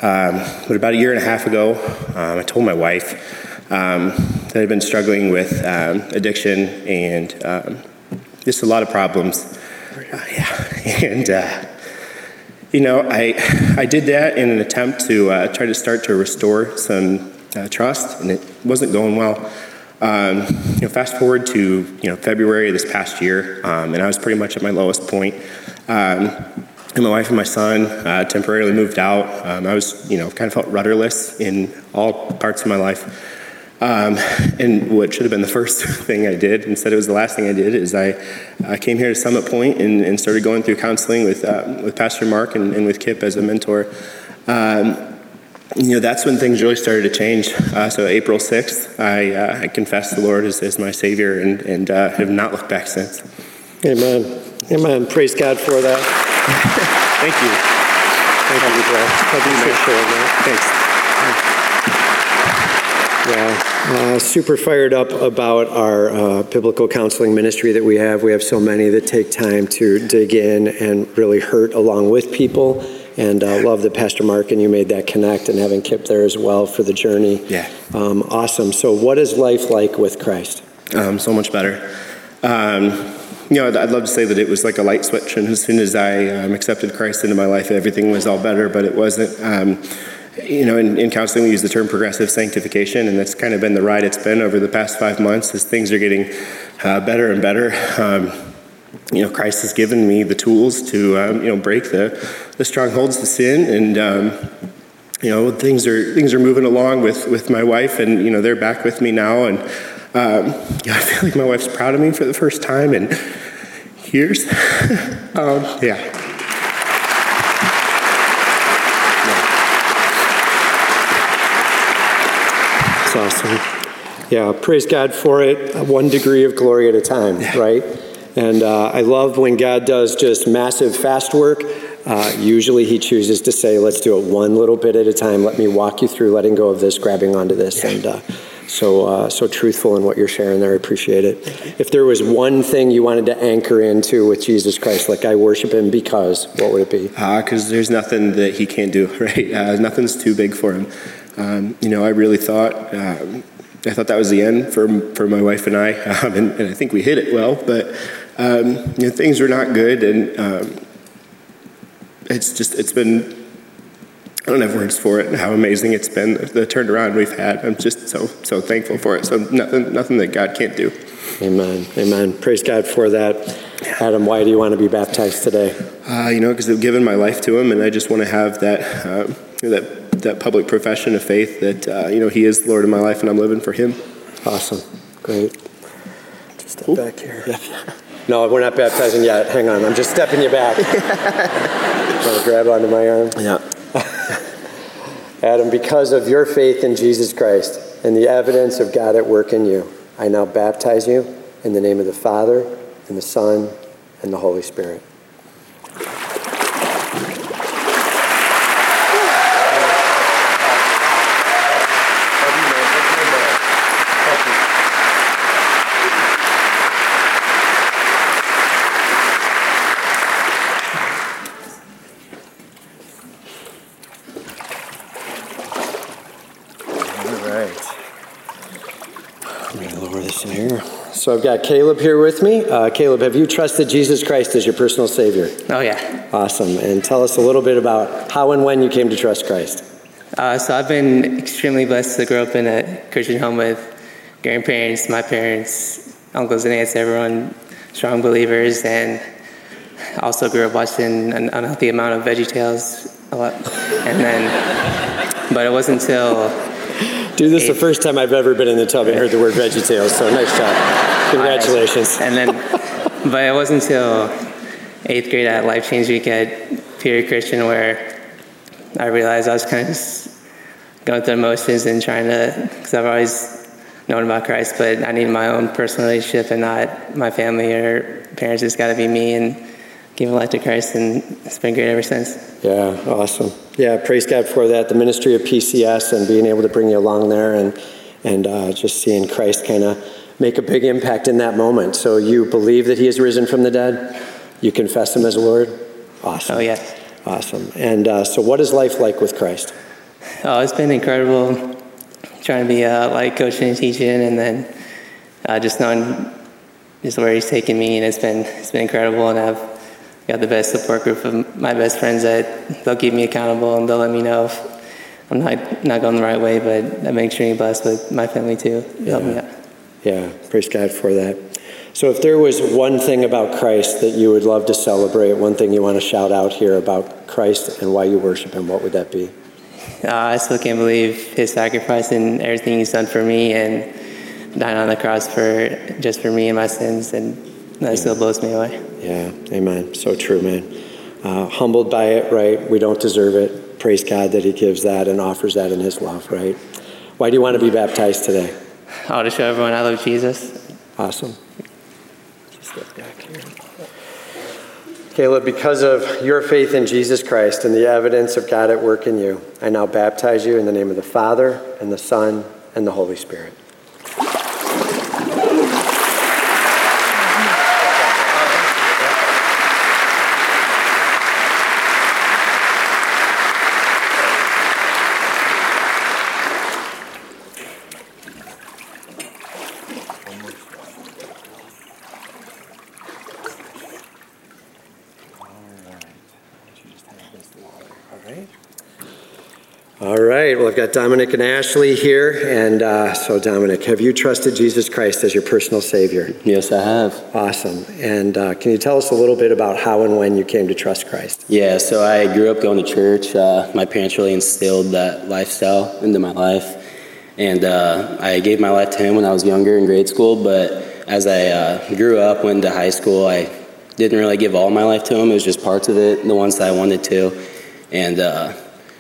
Um, but about a year and a half ago, um, I told my wife, um, that had been struggling with um, addiction and um, just a lot of problems. Uh, yeah, and uh, you know, I I did that in an attempt to uh, try to start to restore some uh, trust, and it wasn't going well. Um, you know, fast forward to you know February this past year, um, and I was pretty much at my lowest point. Um, and my wife and my son uh, temporarily moved out. Um, I was, you know, kind of felt rudderless in all parts of my life. Um, and what should have been the first thing I did, instead it was the last thing I did, is I, I came here to Summit Point and, and started going through counseling with, uh, with Pastor Mark and, and, with Kip as a mentor. Um, you know, that's when things really started to change. Uh, so April 6th, I, uh, I confessed the Lord as, as my Savior and, and uh, have not looked back since. Amen. Amen. Praise God for that. Thank you. Thank you, Brad. Thank you for sharing that. Yeah, uh, super fired up about our uh, biblical counseling ministry that we have. We have so many that take time to dig in and really hurt along with people. And uh, love that Pastor Mark and you made that connect and having Kip there as well for the journey. Yeah. Um, awesome. So, what is life like with Christ? Um, so much better. Um, you know, I'd, I'd, love to say that it was like a light switch, and as soon as I um, accepted Christ into my life, everything was all better, but it wasn't. You know, in, in, counseling, we use the term progressive sanctification, and that's kind of been the ride it's been over the past five months as things are getting uh, better and better. Um, you know, Christ has given me the tools to, um, you know, break the, the strongholds of sin, and um, you know, things are things are moving along with with my wife, and you know, they're back with me now, and um, yeah, I feel like my wife's proud of me for the first time in years. Um, awesome. Yeah, praise God for it. One degree of glory at a time, yeah. right? And uh, I love when God does just massive fast work. Uh, usually He chooses to say, let's do it one little bit at a time. Let me walk you through letting go of this, grabbing onto this. Yeah. And uh, so, uh, so truthful in what you're sharing there. I appreciate it. If there was one thing you wanted to anchor into with Jesus Christ, like I worship Him because, what would it be? Because uh, there's nothing that He can't do, right? Uh, nothing's too big for Him. Um, you know, I really thought um, I thought that was the end for for my wife and I, um, and, and, I think we hit it well. But um, you know, things were not good, and um, it's just it's been. I don't have words for it. How amazing it's been the turnaround we've had. I'm just so so thankful for it. So nothing nothing that God can't do. Amen. Amen. Praise God for that. Adam, why do you want to be baptized today? Uh, you know, because I've given my life to Him, and I just want to have that uh, that that public profession of faith that uh, you know He is Lord of my life and I'm living for Him. Awesome, great. Just step Ooh. back here. Yeah. No, we're not baptizing yet. Hang on, I'm just stepping you back. Want to grab onto my arm? Yeah. Adam, because of your faith in Jesus Christ and the evidence of God at work in you, I now baptize you in the name of the Father and the Son and the Holy Spirit. So I've got Caleb here with me. Uh, Caleb, have you trusted Jesus Christ as your personal Savior? Oh, yeah. Awesome. And tell us a little bit about how and when you came to trust Christ. Uh, so I've been extremely blessed to grow up in a Christian home with grandparents, my parents, uncles and aunts, everyone strong believers, and also grew up watching an unhealthy amount of Veggie Tales a lot. And then, but it wasn't until Dude, this is the first time I've ever been in the tub and heard the word Veggie Tales, so nice job. Congratulations. And then, but it wasn't until eighth grade at Life Change Week at Peer Christian where I realized I was kind of going through emotions and trying to, because I've always known about Christ, but I need my own personal relationship and not my family or parents. It's got to be me and give a life to Christ, and it's been great ever since. Yeah, awesome. Yeah, praise God for that. The ministry of PCS and being able to bring you along there and, and uh, just seeing Christ kind of make a big impact in that moment. So you believe that he has risen from the dead? You confess him as Lord? Awesome. Oh, yes. Awesome. And uh, so, what is life like with Christ? Oh, it's been incredible. trying to be uh, like coaching and teaching, and then uh, just knowing just where he's taken me, and it's been it's been incredible, and I've got the best support group of my best friends that they'll keep me accountable and they'll let me know if I'm not not going the right way, but that makes me blessed with my family too. to Help me out. Yeah, praise God for that. So, if there was one thing about Christ that you would love to celebrate, one thing you want to shout out here about Christ and why you worship Him, what would that be? Uh, I still can't believe His sacrifice and everything He's done for me, and dying on the cross for just for me and my sins, and that still blows me away. Yeah, amen. So true, man. Uh, humbled by it, right? We don't deserve it. Praise God that He gives that and offers that in His love, right? Why do you want to be baptized today? I want to show everyone I love Jesus. Awesome. Caleb, because of your faith in Jesus Christ and the evidence of God at work in you, I now baptize you in the name of the Father, and the Son, and the Holy Spirit. All right. Well, I've got Dominic and Ashley here. And uh, so, Dominic, have you trusted Jesus Christ as your personal Savior? Yes, I have. Awesome. And uh, can you tell us a little bit about how and when you came to trust Christ? Yeah, so I grew up going to church. Uh, my parents really instilled that lifestyle into my life. And uh, I gave my life to Him when I was younger in grade school. But as I uh, grew up, went to high school, I didn't really give all my life to Him. It was just parts of it, the ones that I wanted to. And uh,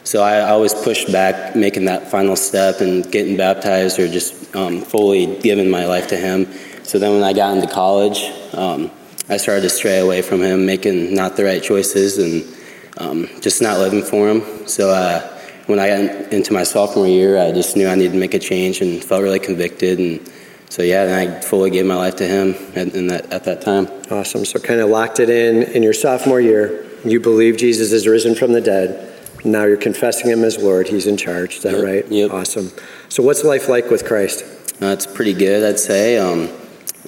so I always pushed back making that final step and getting baptized or just um, fully giving my life to Him. So then when I got into college, um, I started to stray away from Him, making not the right choices and um, just not living for Him. So uh, when I got into my sophomore year, I just knew I needed to make a change and felt really convicted. And so yeah, then I fully gave my life to Him at, that, at that time. Awesome. So kind of locked it in in your sophomore year. You believe Jesus is risen from the dead. Now you're confessing him as Lord. He's in charge. Is that Yep, right? Yep. Awesome. So what's life like with Christ? Uh, it's pretty good, I'd say. Um,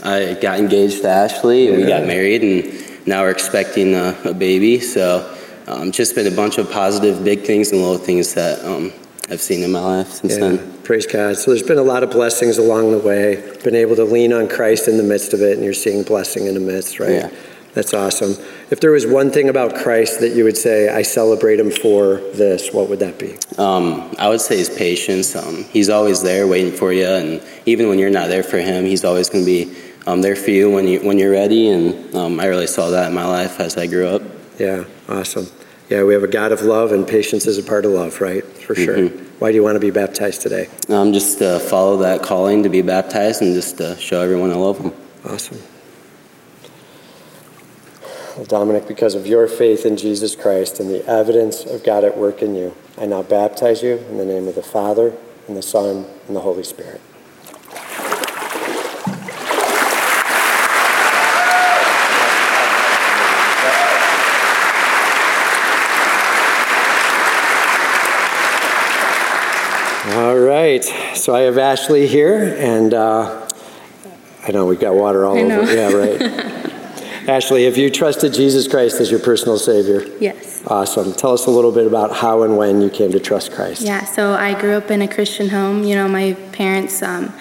I got engaged to Ashley. We got married, and now we're expecting a, a baby. So, um, just been a bunch of positive, big things and little things that um, I've seen in my life since Yeah. then. Praise God. So there's been a lot of blessings along the way. Been able to lean on Christ in the midst of it, and you're seeing blessing in the midst, right? Yeah. That's awesome. If there was one thing about Christ that you would say, I celebrate him for this, what would that be? Um, I would say his patience. Um, he's always there waiting for you, and even when you're not there for him, he's always going to be um, there for you when you when you're ready. And um, I really saw that in my life as I grew up. Yeah, awesome. Yeah, we have a God of love, and patience is a part of love, right? For sure. Mhm. Why do you want to be baptized today? Um, just to follow that calling to be baptized and just to show everyone I love them. Awesome. Dominic, because of your faith in Jesus Christ and the evidence of God at work in you, I now baptize you in the name of the Father, and the Son, and the Holy Spirit. All right. So I have Ashley here, and uh, I know we've got water all over. Yeah, right. Ashley, have you trusted Jesus Christ as your personal Savior? Yes. Awesome. Tell us a little bit about how and when you came to trust Christ. Yeah, so I grew up in a Christian home. You know, my parents um,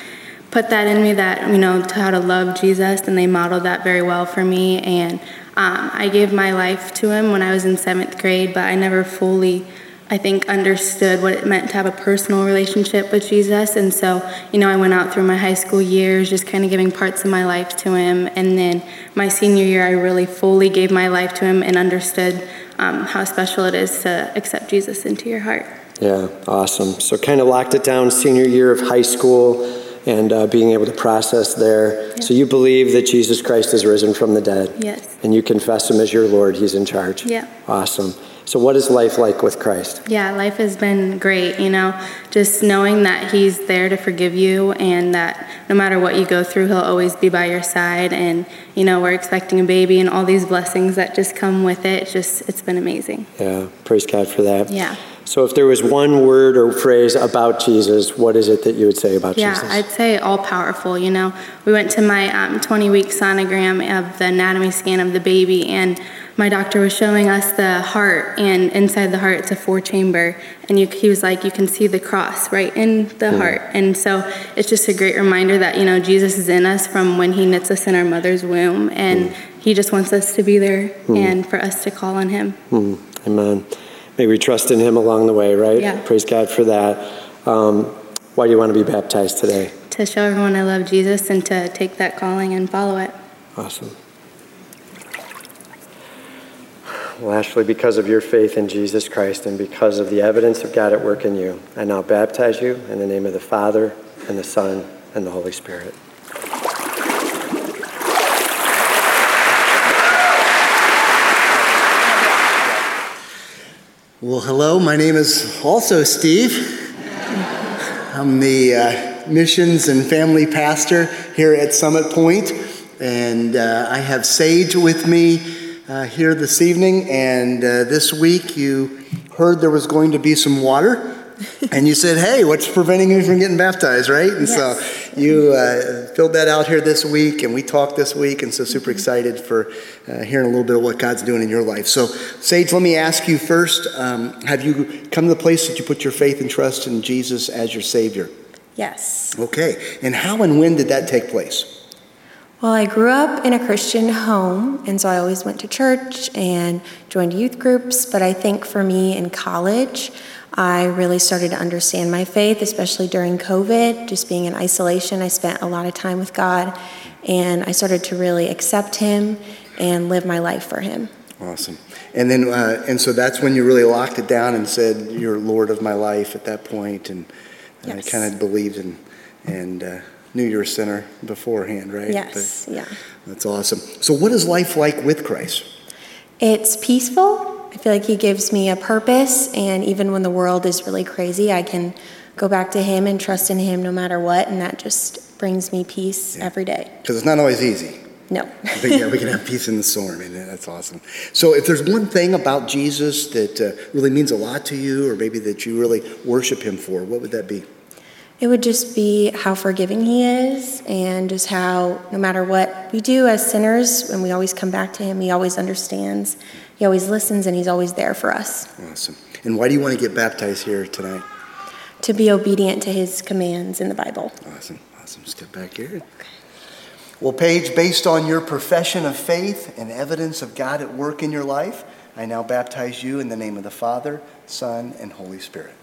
put that in me that, you know, to how to love Jesus, and they modeled that very well for me. And um, I gave my life to Him when I was in seventh grade, but I never fully, I think, understood what it meant to have a personal relationship with Jesus. And so, you know, I went out through my high school years just kind of giving parts of my life to Him. And then my senior year, I really fully gave my life to Him and understood um, how special it is to accept Jesus into your heart. Yeah, awesome. So kind of locked it down senior year of high school and uh, being able to process there. So you believe that Jesus Christ is risen from the dead. Yes. And you confess him as your Lord. He's in charge. Yeah. Awesome. So what is life like with Christ? Yeah, life has been great, you know, just knowing that He's there to forgive you and that no matter what you go through, He'll always be by your side. And, you know, we're expecting a baby and all these blessings that just come with it. Just, it's been amazing. Yeah, praise God for that. Yeah. So, if there was one word or phrase about Jesus, what is it that you would say about Yeah, Jesus? I'd say all powerful. You know, we went to my um, 20 week sonogram of the anatomy scan of the baby, and my doctor was showing us the heart, and inside the heart, it's a four chamber. And you, he was like, You can see the cross right in the Hmm. heart. And so it's just a great reminder that, you know, Jesus is in us from when he knits us in our mother's womb, and he just wants us to be there Hmm. and for us to call on him. Hmm, Amen. May we trust in him along the way, right? Yeah. Praise God for that. Um, why do you want to be baptized today? To show everyone I love Jesus and to take that calling and follow it. Awesome. Well, Ashley, because of your faith in Jesus Christ and because of the evidence of God at work in you, I now baptize you in the name of the Father and the Son and the Holy Spirit. Well, hello. My name is also Steve. I'm the uh, missions and family pastor here at Summit Point, and uh, I have Sage with me uh, here this evening. And uh, this week, you heard there was going to be some water, and you said, "Hey, what's preventing me from getting baptized?" Right? And so you uh, filled that out here this week, and we talked this week, and so super excited for uh, hearing a little bit of what God's doing in your life. So, Sage, let me ask you first: um, Have you come to the place that you put your faith and trust in Jesus as your Savior? Yes. Okay, and how and when did that take place? Well, I grew up in a Christian home, and so I always went to church and joined youth groups. But I think for me in college, I really started to understand my faith, especially during COVID. Just being in isolation, I spent a lot of time with God, and I started to really accept Him and live my life for Him. Awesome. And then, uh, and so that's when you really locked it down and said, "You're Lord of my life." At that point, and uh, Yes. kind of believed in, and uh, knew you were a sinner beforehand, right? Yes, yeah. That's awesome. So, what is life like with Christ? It's peaceful. I feel like He gives me a purpose, and even when the world is really crazy, I can go back to Him and trust in Him no matter what, and that just brings me peace every day. Because it's not always easy. No. But yeah, we can have peace in the storm, and that's awesome. So, if there's one thing about Jesus that uh, really means a lot to you, or maybe that you really worship Him for, what would that be? It would just be how forgiving He is, and just how no matter what we do as sinners, when we always come back to Him, He always understands, He always listens, and He's always there for us. Awesome. And why do you want to get baptized here tonight? To be obedient to His commands in the Bible. Awesome. Awesome. Step back here. Well, Paige, based on your profession of faith and evidence of God at work in your life, I now baptize you in the name of the Father, Son, and Holy Spirit.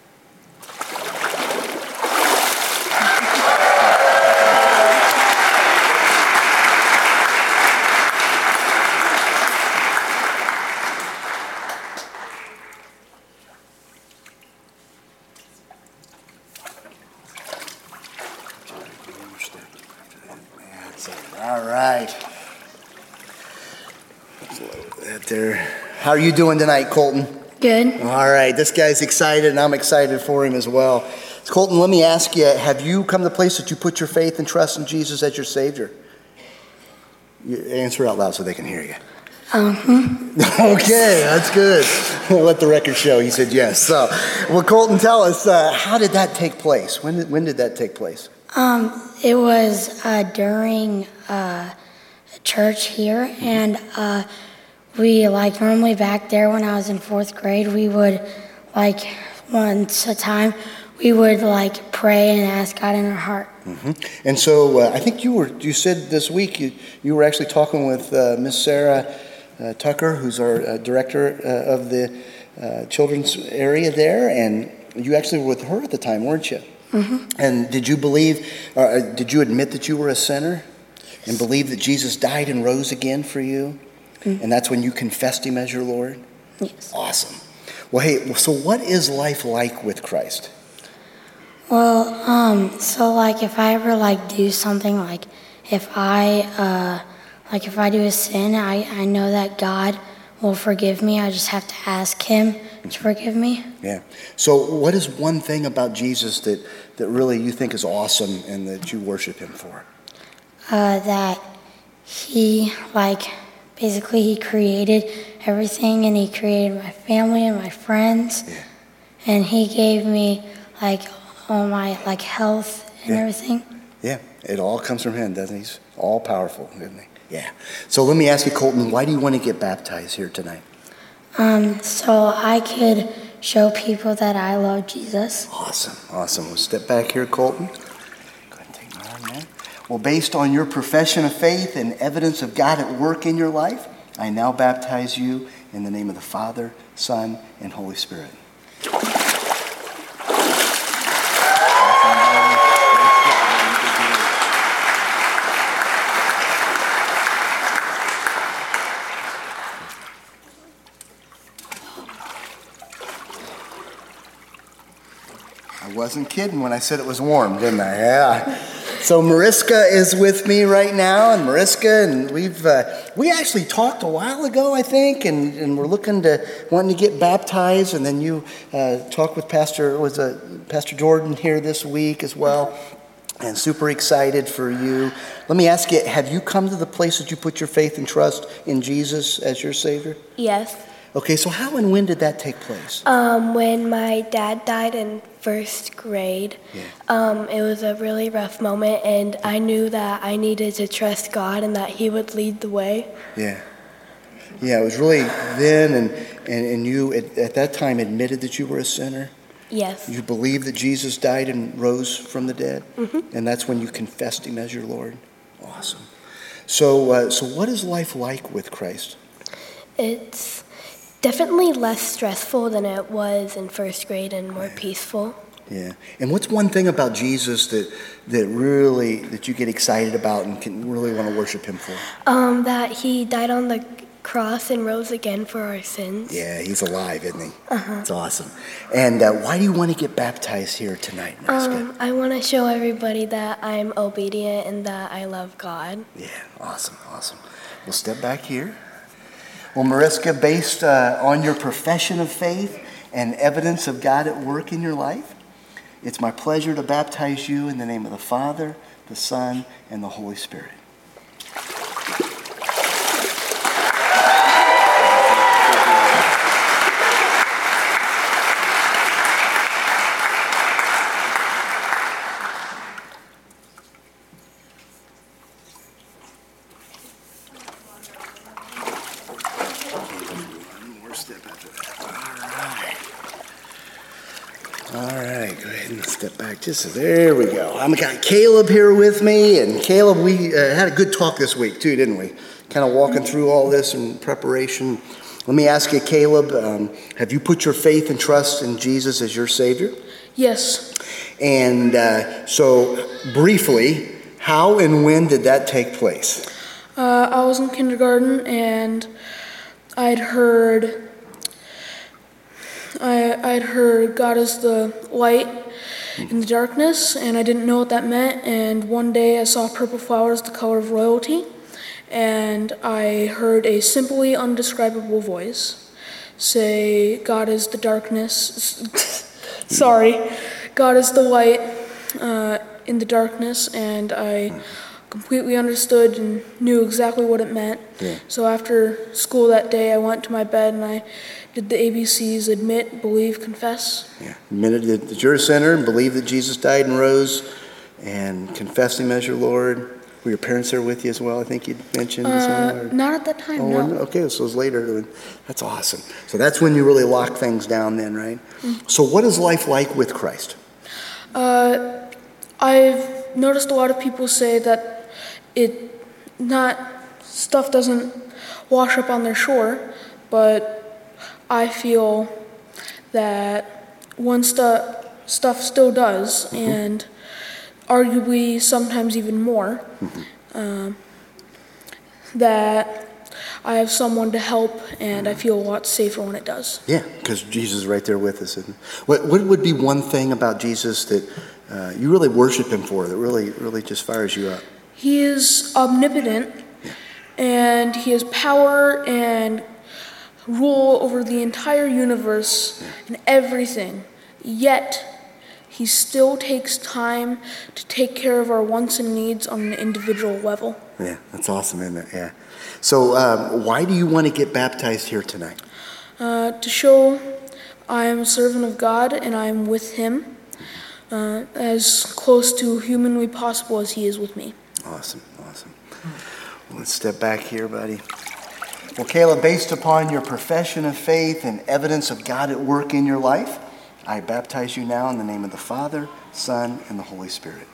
That's it. All right. Let's load that there. How are you doing tonight, Colton? Good. All right. This guy's excited, and I'm excited for him as well. Colton, let me ask you have you come to the place that you put your faith and trust in Jesus as your Savior? You answer out loud so they can hear you. Uh-huh. okay, that's good. We'll let the record show. He said yes. So, well, Colton, tell us uh, how did that take place? When did, when did that take place? Um, it was uh, during uh, church here, and uh, we like normally back there when I was in fourth grade, we would like once a time we would like pray and ask God in our heart. hmm And so uh, I think you were you said this week you, you were actually talking with uh, Miss Sarah uh, Tucker, who's our uh, director uh, of the uh, children's area there, and you actually were with her at the time, weren't you? Mm-hmm. And did you believe, uh, did you admit that you were a sinner and believe that Jesus died and rose again for you? And that's when you confessed him as your Lord? Yes. Awesome. Well, hey, so what is life like with Christ? Well, um, so like if I ever like do something like if I uh, like if I do a sin, I, I know that God will forgive me. I just have to ask Him to forgive me. Yeah. So, what is one thing about Jesus that, that really you think is awesome and that you worship him for? Uh, that He like basically He created everything, and He created my family and my friends, yeah. and He gave me like all my like health and Yeah. everything. Yeah, it all comes from him, doesn't he? He's all powerful, isn't he? Yeah. So let me ask you, Colton, why do you want to get baptized here tonight? Um, so I could show people that I love Jesus. Awesome, awesome. We'll step back here, Colton. Go ahead and take my arm there. Well, based on your profession of faith and evidence of God at work in your life, I now baptize you in the name of the Father, Son, and Holy Spirit. I wasn't kidding when I said it was warm, didn't I? Yeah. So Mariska is with me right now, and Mariska, and we've uh, we actually talked a while ago, I think, and, and we're looking to wanting to get baptized, and then you uh, talked with Pastor was uh, Pastor Jordan here this week as well, and super excited for you. Let me ask you: Have you come to the place that you put your faith and trust in Jesus as your Savior? Yes. Okay, so how and when did that take place? Um, when my dad died in first grade, um, it was a really rough moment, and I knew that I needed to trust God and that He would lead the way. Yeah. Yeah, it was really then, and, and, and you at, at that time admitted that you were a sinner. Yes. You believed that Jesus died and rose from the dead, Mhm. and that's when you confessed Him as your Lord. Awesome. So, uh, so what is life like with Christ? It's definitely less stressful than it was in first grade and more peaceful. Yeah. And what's one thing about Jesus that that really that you get excited about and can really want to worship Him for? Um, that He died on the cross and rose again for our sins. Yeah, He's alive, isn't He? Uh-huh. It's awesome. And uh, why do you want to get baptized here tonight? Um, I want to show everybody that I'm obedient and that I love God. Yeah, awesome, awesome. We'll step back here. Well, Mariska, based uh, on your profession of faith and evidence of God at work in your life, it's my pleasure to baptize you in the name of the Father, the Son, and the Holy Spirit. One more step after that. All right. All right, go ahead and step back just there we go. I've got Caleb here with me, and Caleb, we uh, had a good talk this week too, didn't we? Kind of walking through all this in preparation. Let me ask you, Caleb, um, have you put your faith and trust in Jesus as your Savior? Yes. And uh, so, briefly, how and when did that take place? Uh, I was in kindergarten and I'd heard I, I'd heard God is the light in the darkness, and I didn't know what that meant. And one day I saw purple flowers, the color of royalty, and I heard a simply undescribable voice say, God is the darkness. Sorry, God is the light uh, in the darkness, and I completely understood and knew exactly what it meant. Yeah. So after school that day, I went to my bed and I did the ABCs admit, believe, confess. Yeah, admitted that that you're a sinner and believe that Jesus died and rose and confessed Him as your Lord. Were your parents there with you as well? I think you mentioned. Uh, not at that time, Oh, no. okay, so it was later. That's awesome. So that's when you really lock things down, then, right? Mm. So, what is life like with Christ? Uh, I've noticed a lot of people say that it not stuff doesn't wash up on their shore, but I feel that one stu- stuff still does, and arguably sometimes even more. Um, that I have someone to help, and I feel a lot safer when it does. Yeah, because Jesus is right there with us. What, what would be one thing about Jesus that uh, you really worship Him for that really, really just fires you up? He is omnipotent and he has power and rule over the entire universe and everything. Yet, he still takes time to take care of our wants and needs on an individual level. Yeah, that's awesome, isn't it? Yeah. So, um, why do you want to get baptized here tonight? Uh, to show I am a servant of God and I am with Him uh, as close to humanly possible as He is with me. Awesome, awesome. Well, let's step back here, buddy. Well, Caleb, based upon your profession of faith and evidence of God at work in your life, I baptize you now in the name of the Father, Son, and the Holy Spirit.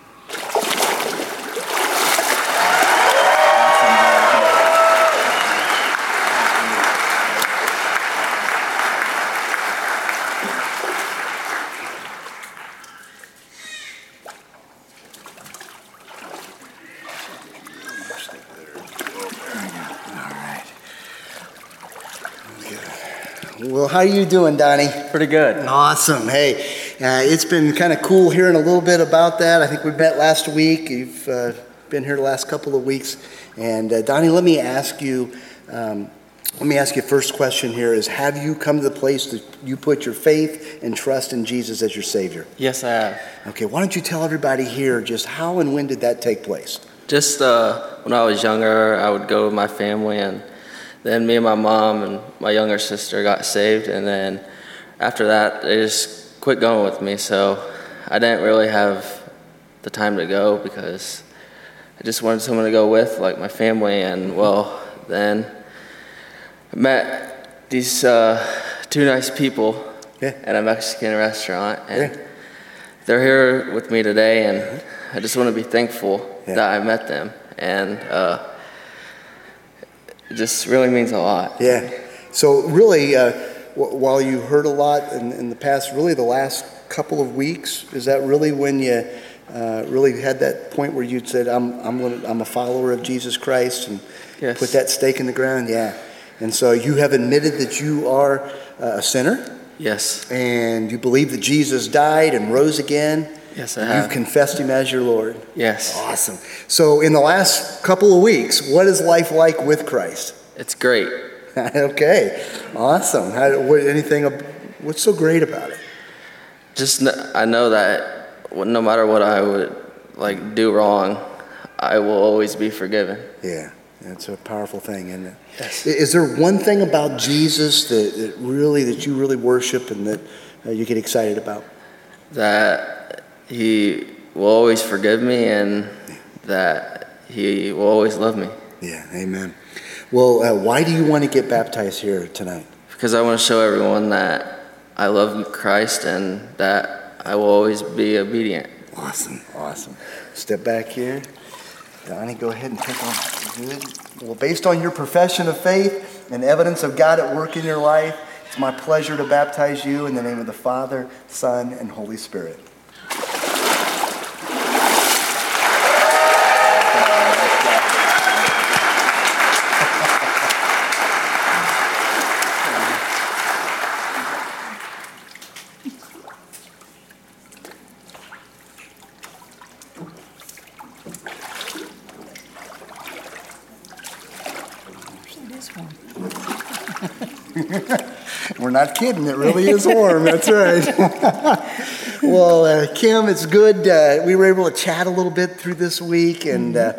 Well, are you doing, Donnie? Pretty good. Awesome. Hey, uh, it's been kind of cool hearing a little bit about that. I think we met last week. You've uh, been here the last couple of weeks, and uh, Donnie, let me ask you. Um, let me ask you first question here is have you come to the place that you put your faith and trust in Jesus as your savior? Yes, I have. Okay, why don't you tell everybody here just how and when did that take place? Just uh, when I was younger, I would go with my family, and then me and my mom and my younger sister got saved, and then after that, they just quit going with me. So I didn't really have the time to go because I just wanted someone to go with, like my family, and well, then I met these uh, two nice people yeah. at a Mexican restaurant, and yeah. they're here with me today, and I just want to be thankful yeah. that I met them, and uh, it just really means a lot. Yeah. So really, uh, w- while you heard a lot in, in, the past, really the last couple of weeks, is that really when you uh, really had that point where you said, "I'm I'm gonna, I'm a follower of Jesus Christ," and yes. put that stake in the ground? Yeah. And so you have admitted that you are uh, a sinner. Yes. And you believe that Jesus died and rose again. Yes, I have. You've confessed him as your Lord. Yes. Awesome. So in the last couple of weeks, what is life like with Christ? It's great. okay. Awesome. How, what, anything? What's so great about it? Just I know that no matter what I would like do wrong, I will always be forgiven. Yeah. It's a powerful thing, isn't it? Yes. Is there one thing about Jesus that, that really that you really worship and that uh, you get excited about? That he will always forgive me and that he will always love me. Yeah, amen. Well, uh, why do you want to get baptized here tonight? Because I want to show everyone that I love Christ and that I will always be obedient. Awesome, awesome. Step back here. Donnie, go ahead and take on. Good. Well, based on your profession of faith and evidence of God at work in your life, it's my pleasure to baptize you in the name of the Father, Son, and Holy Spirit. We're not kidding. It really is warm. That's right. well, uh, Kim, it's good. Uh, we were able to chat a little bit through this week, and uh,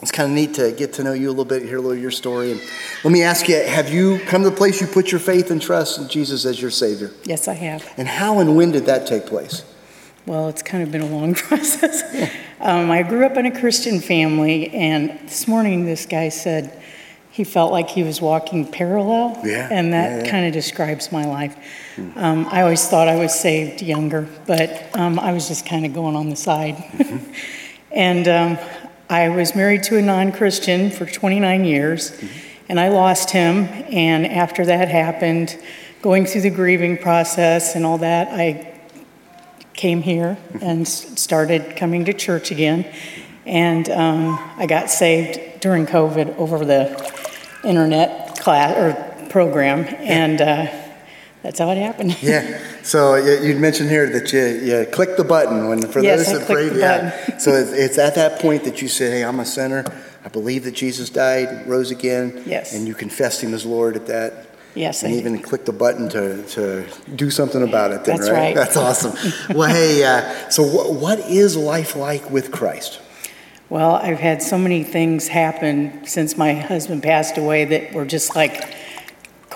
it's kind of neat to get to know you a little bit, hear a little of your story. And let me ask you have you come to the place you put your faith and trust in Jesus as your Savior? Yes, I have. And how and when did that take place? Well, it's kind of been a long process. Um, I grew up in a Christian family, and this morning this guy said, he felt like he was walking parallel. Yeah, And that yeah, yeah. kind of describes my life. Um, I always thought I was saved younger, but um, I was just kind of going on the side. Mm-hmm. and um, I was married to a non Christian for 29 years, Mm-hmm. and I lost him. And after that happened, going through the grieving process and all that, I came here Mm-hmm. and started coming to church again. And um, I got saved during COVID over the internet class or program, and uh, that's how it happened. Yeah. So you you mentioned here that you, you click the button when for Yes, those that clicked pray. the Yeah. So it's, it's at that point that you said, "Hey, I'm a sinner. I believe that Jesus died, rose again." Yes. And you confessed Him as Lord at that. Yes, And even click the button to, to do something about it. Then, That's right? right. That's awesome. well, hey, uh, so wh- what is life like with Christ? Well, I've had so many things happen since my husband passed away that were just like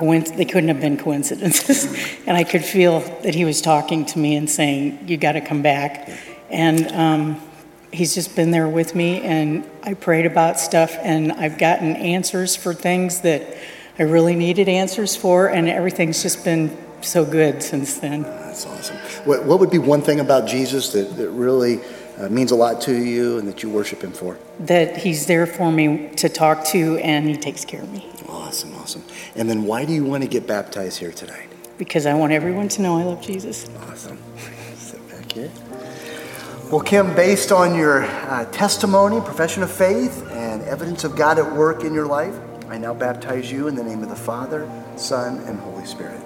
they couldn't have been coincidences. and I could feel that he was talking to me and saying, You got to come back. And um, he's just been there with me, and I prayed about stuff, and I've gotten answers for things that I really needed answers for, and everything's just been so good since then. That's awesome. What, what would be one thing about Jesus that, that really uh, means a lot to you and that you worship him for? That he's there for me to talk to, and he takes care of me. Awesome, awesome. And then why do you want to get baptized here tonight? Because I want everyone to know I love Jesus. Awesome. Sit back here. Well, Kim, based on your uh, testimony, profession of faith, and evidence of God at work in your life, I now baptize you in the name of the Father, Son, and Holy Spirit.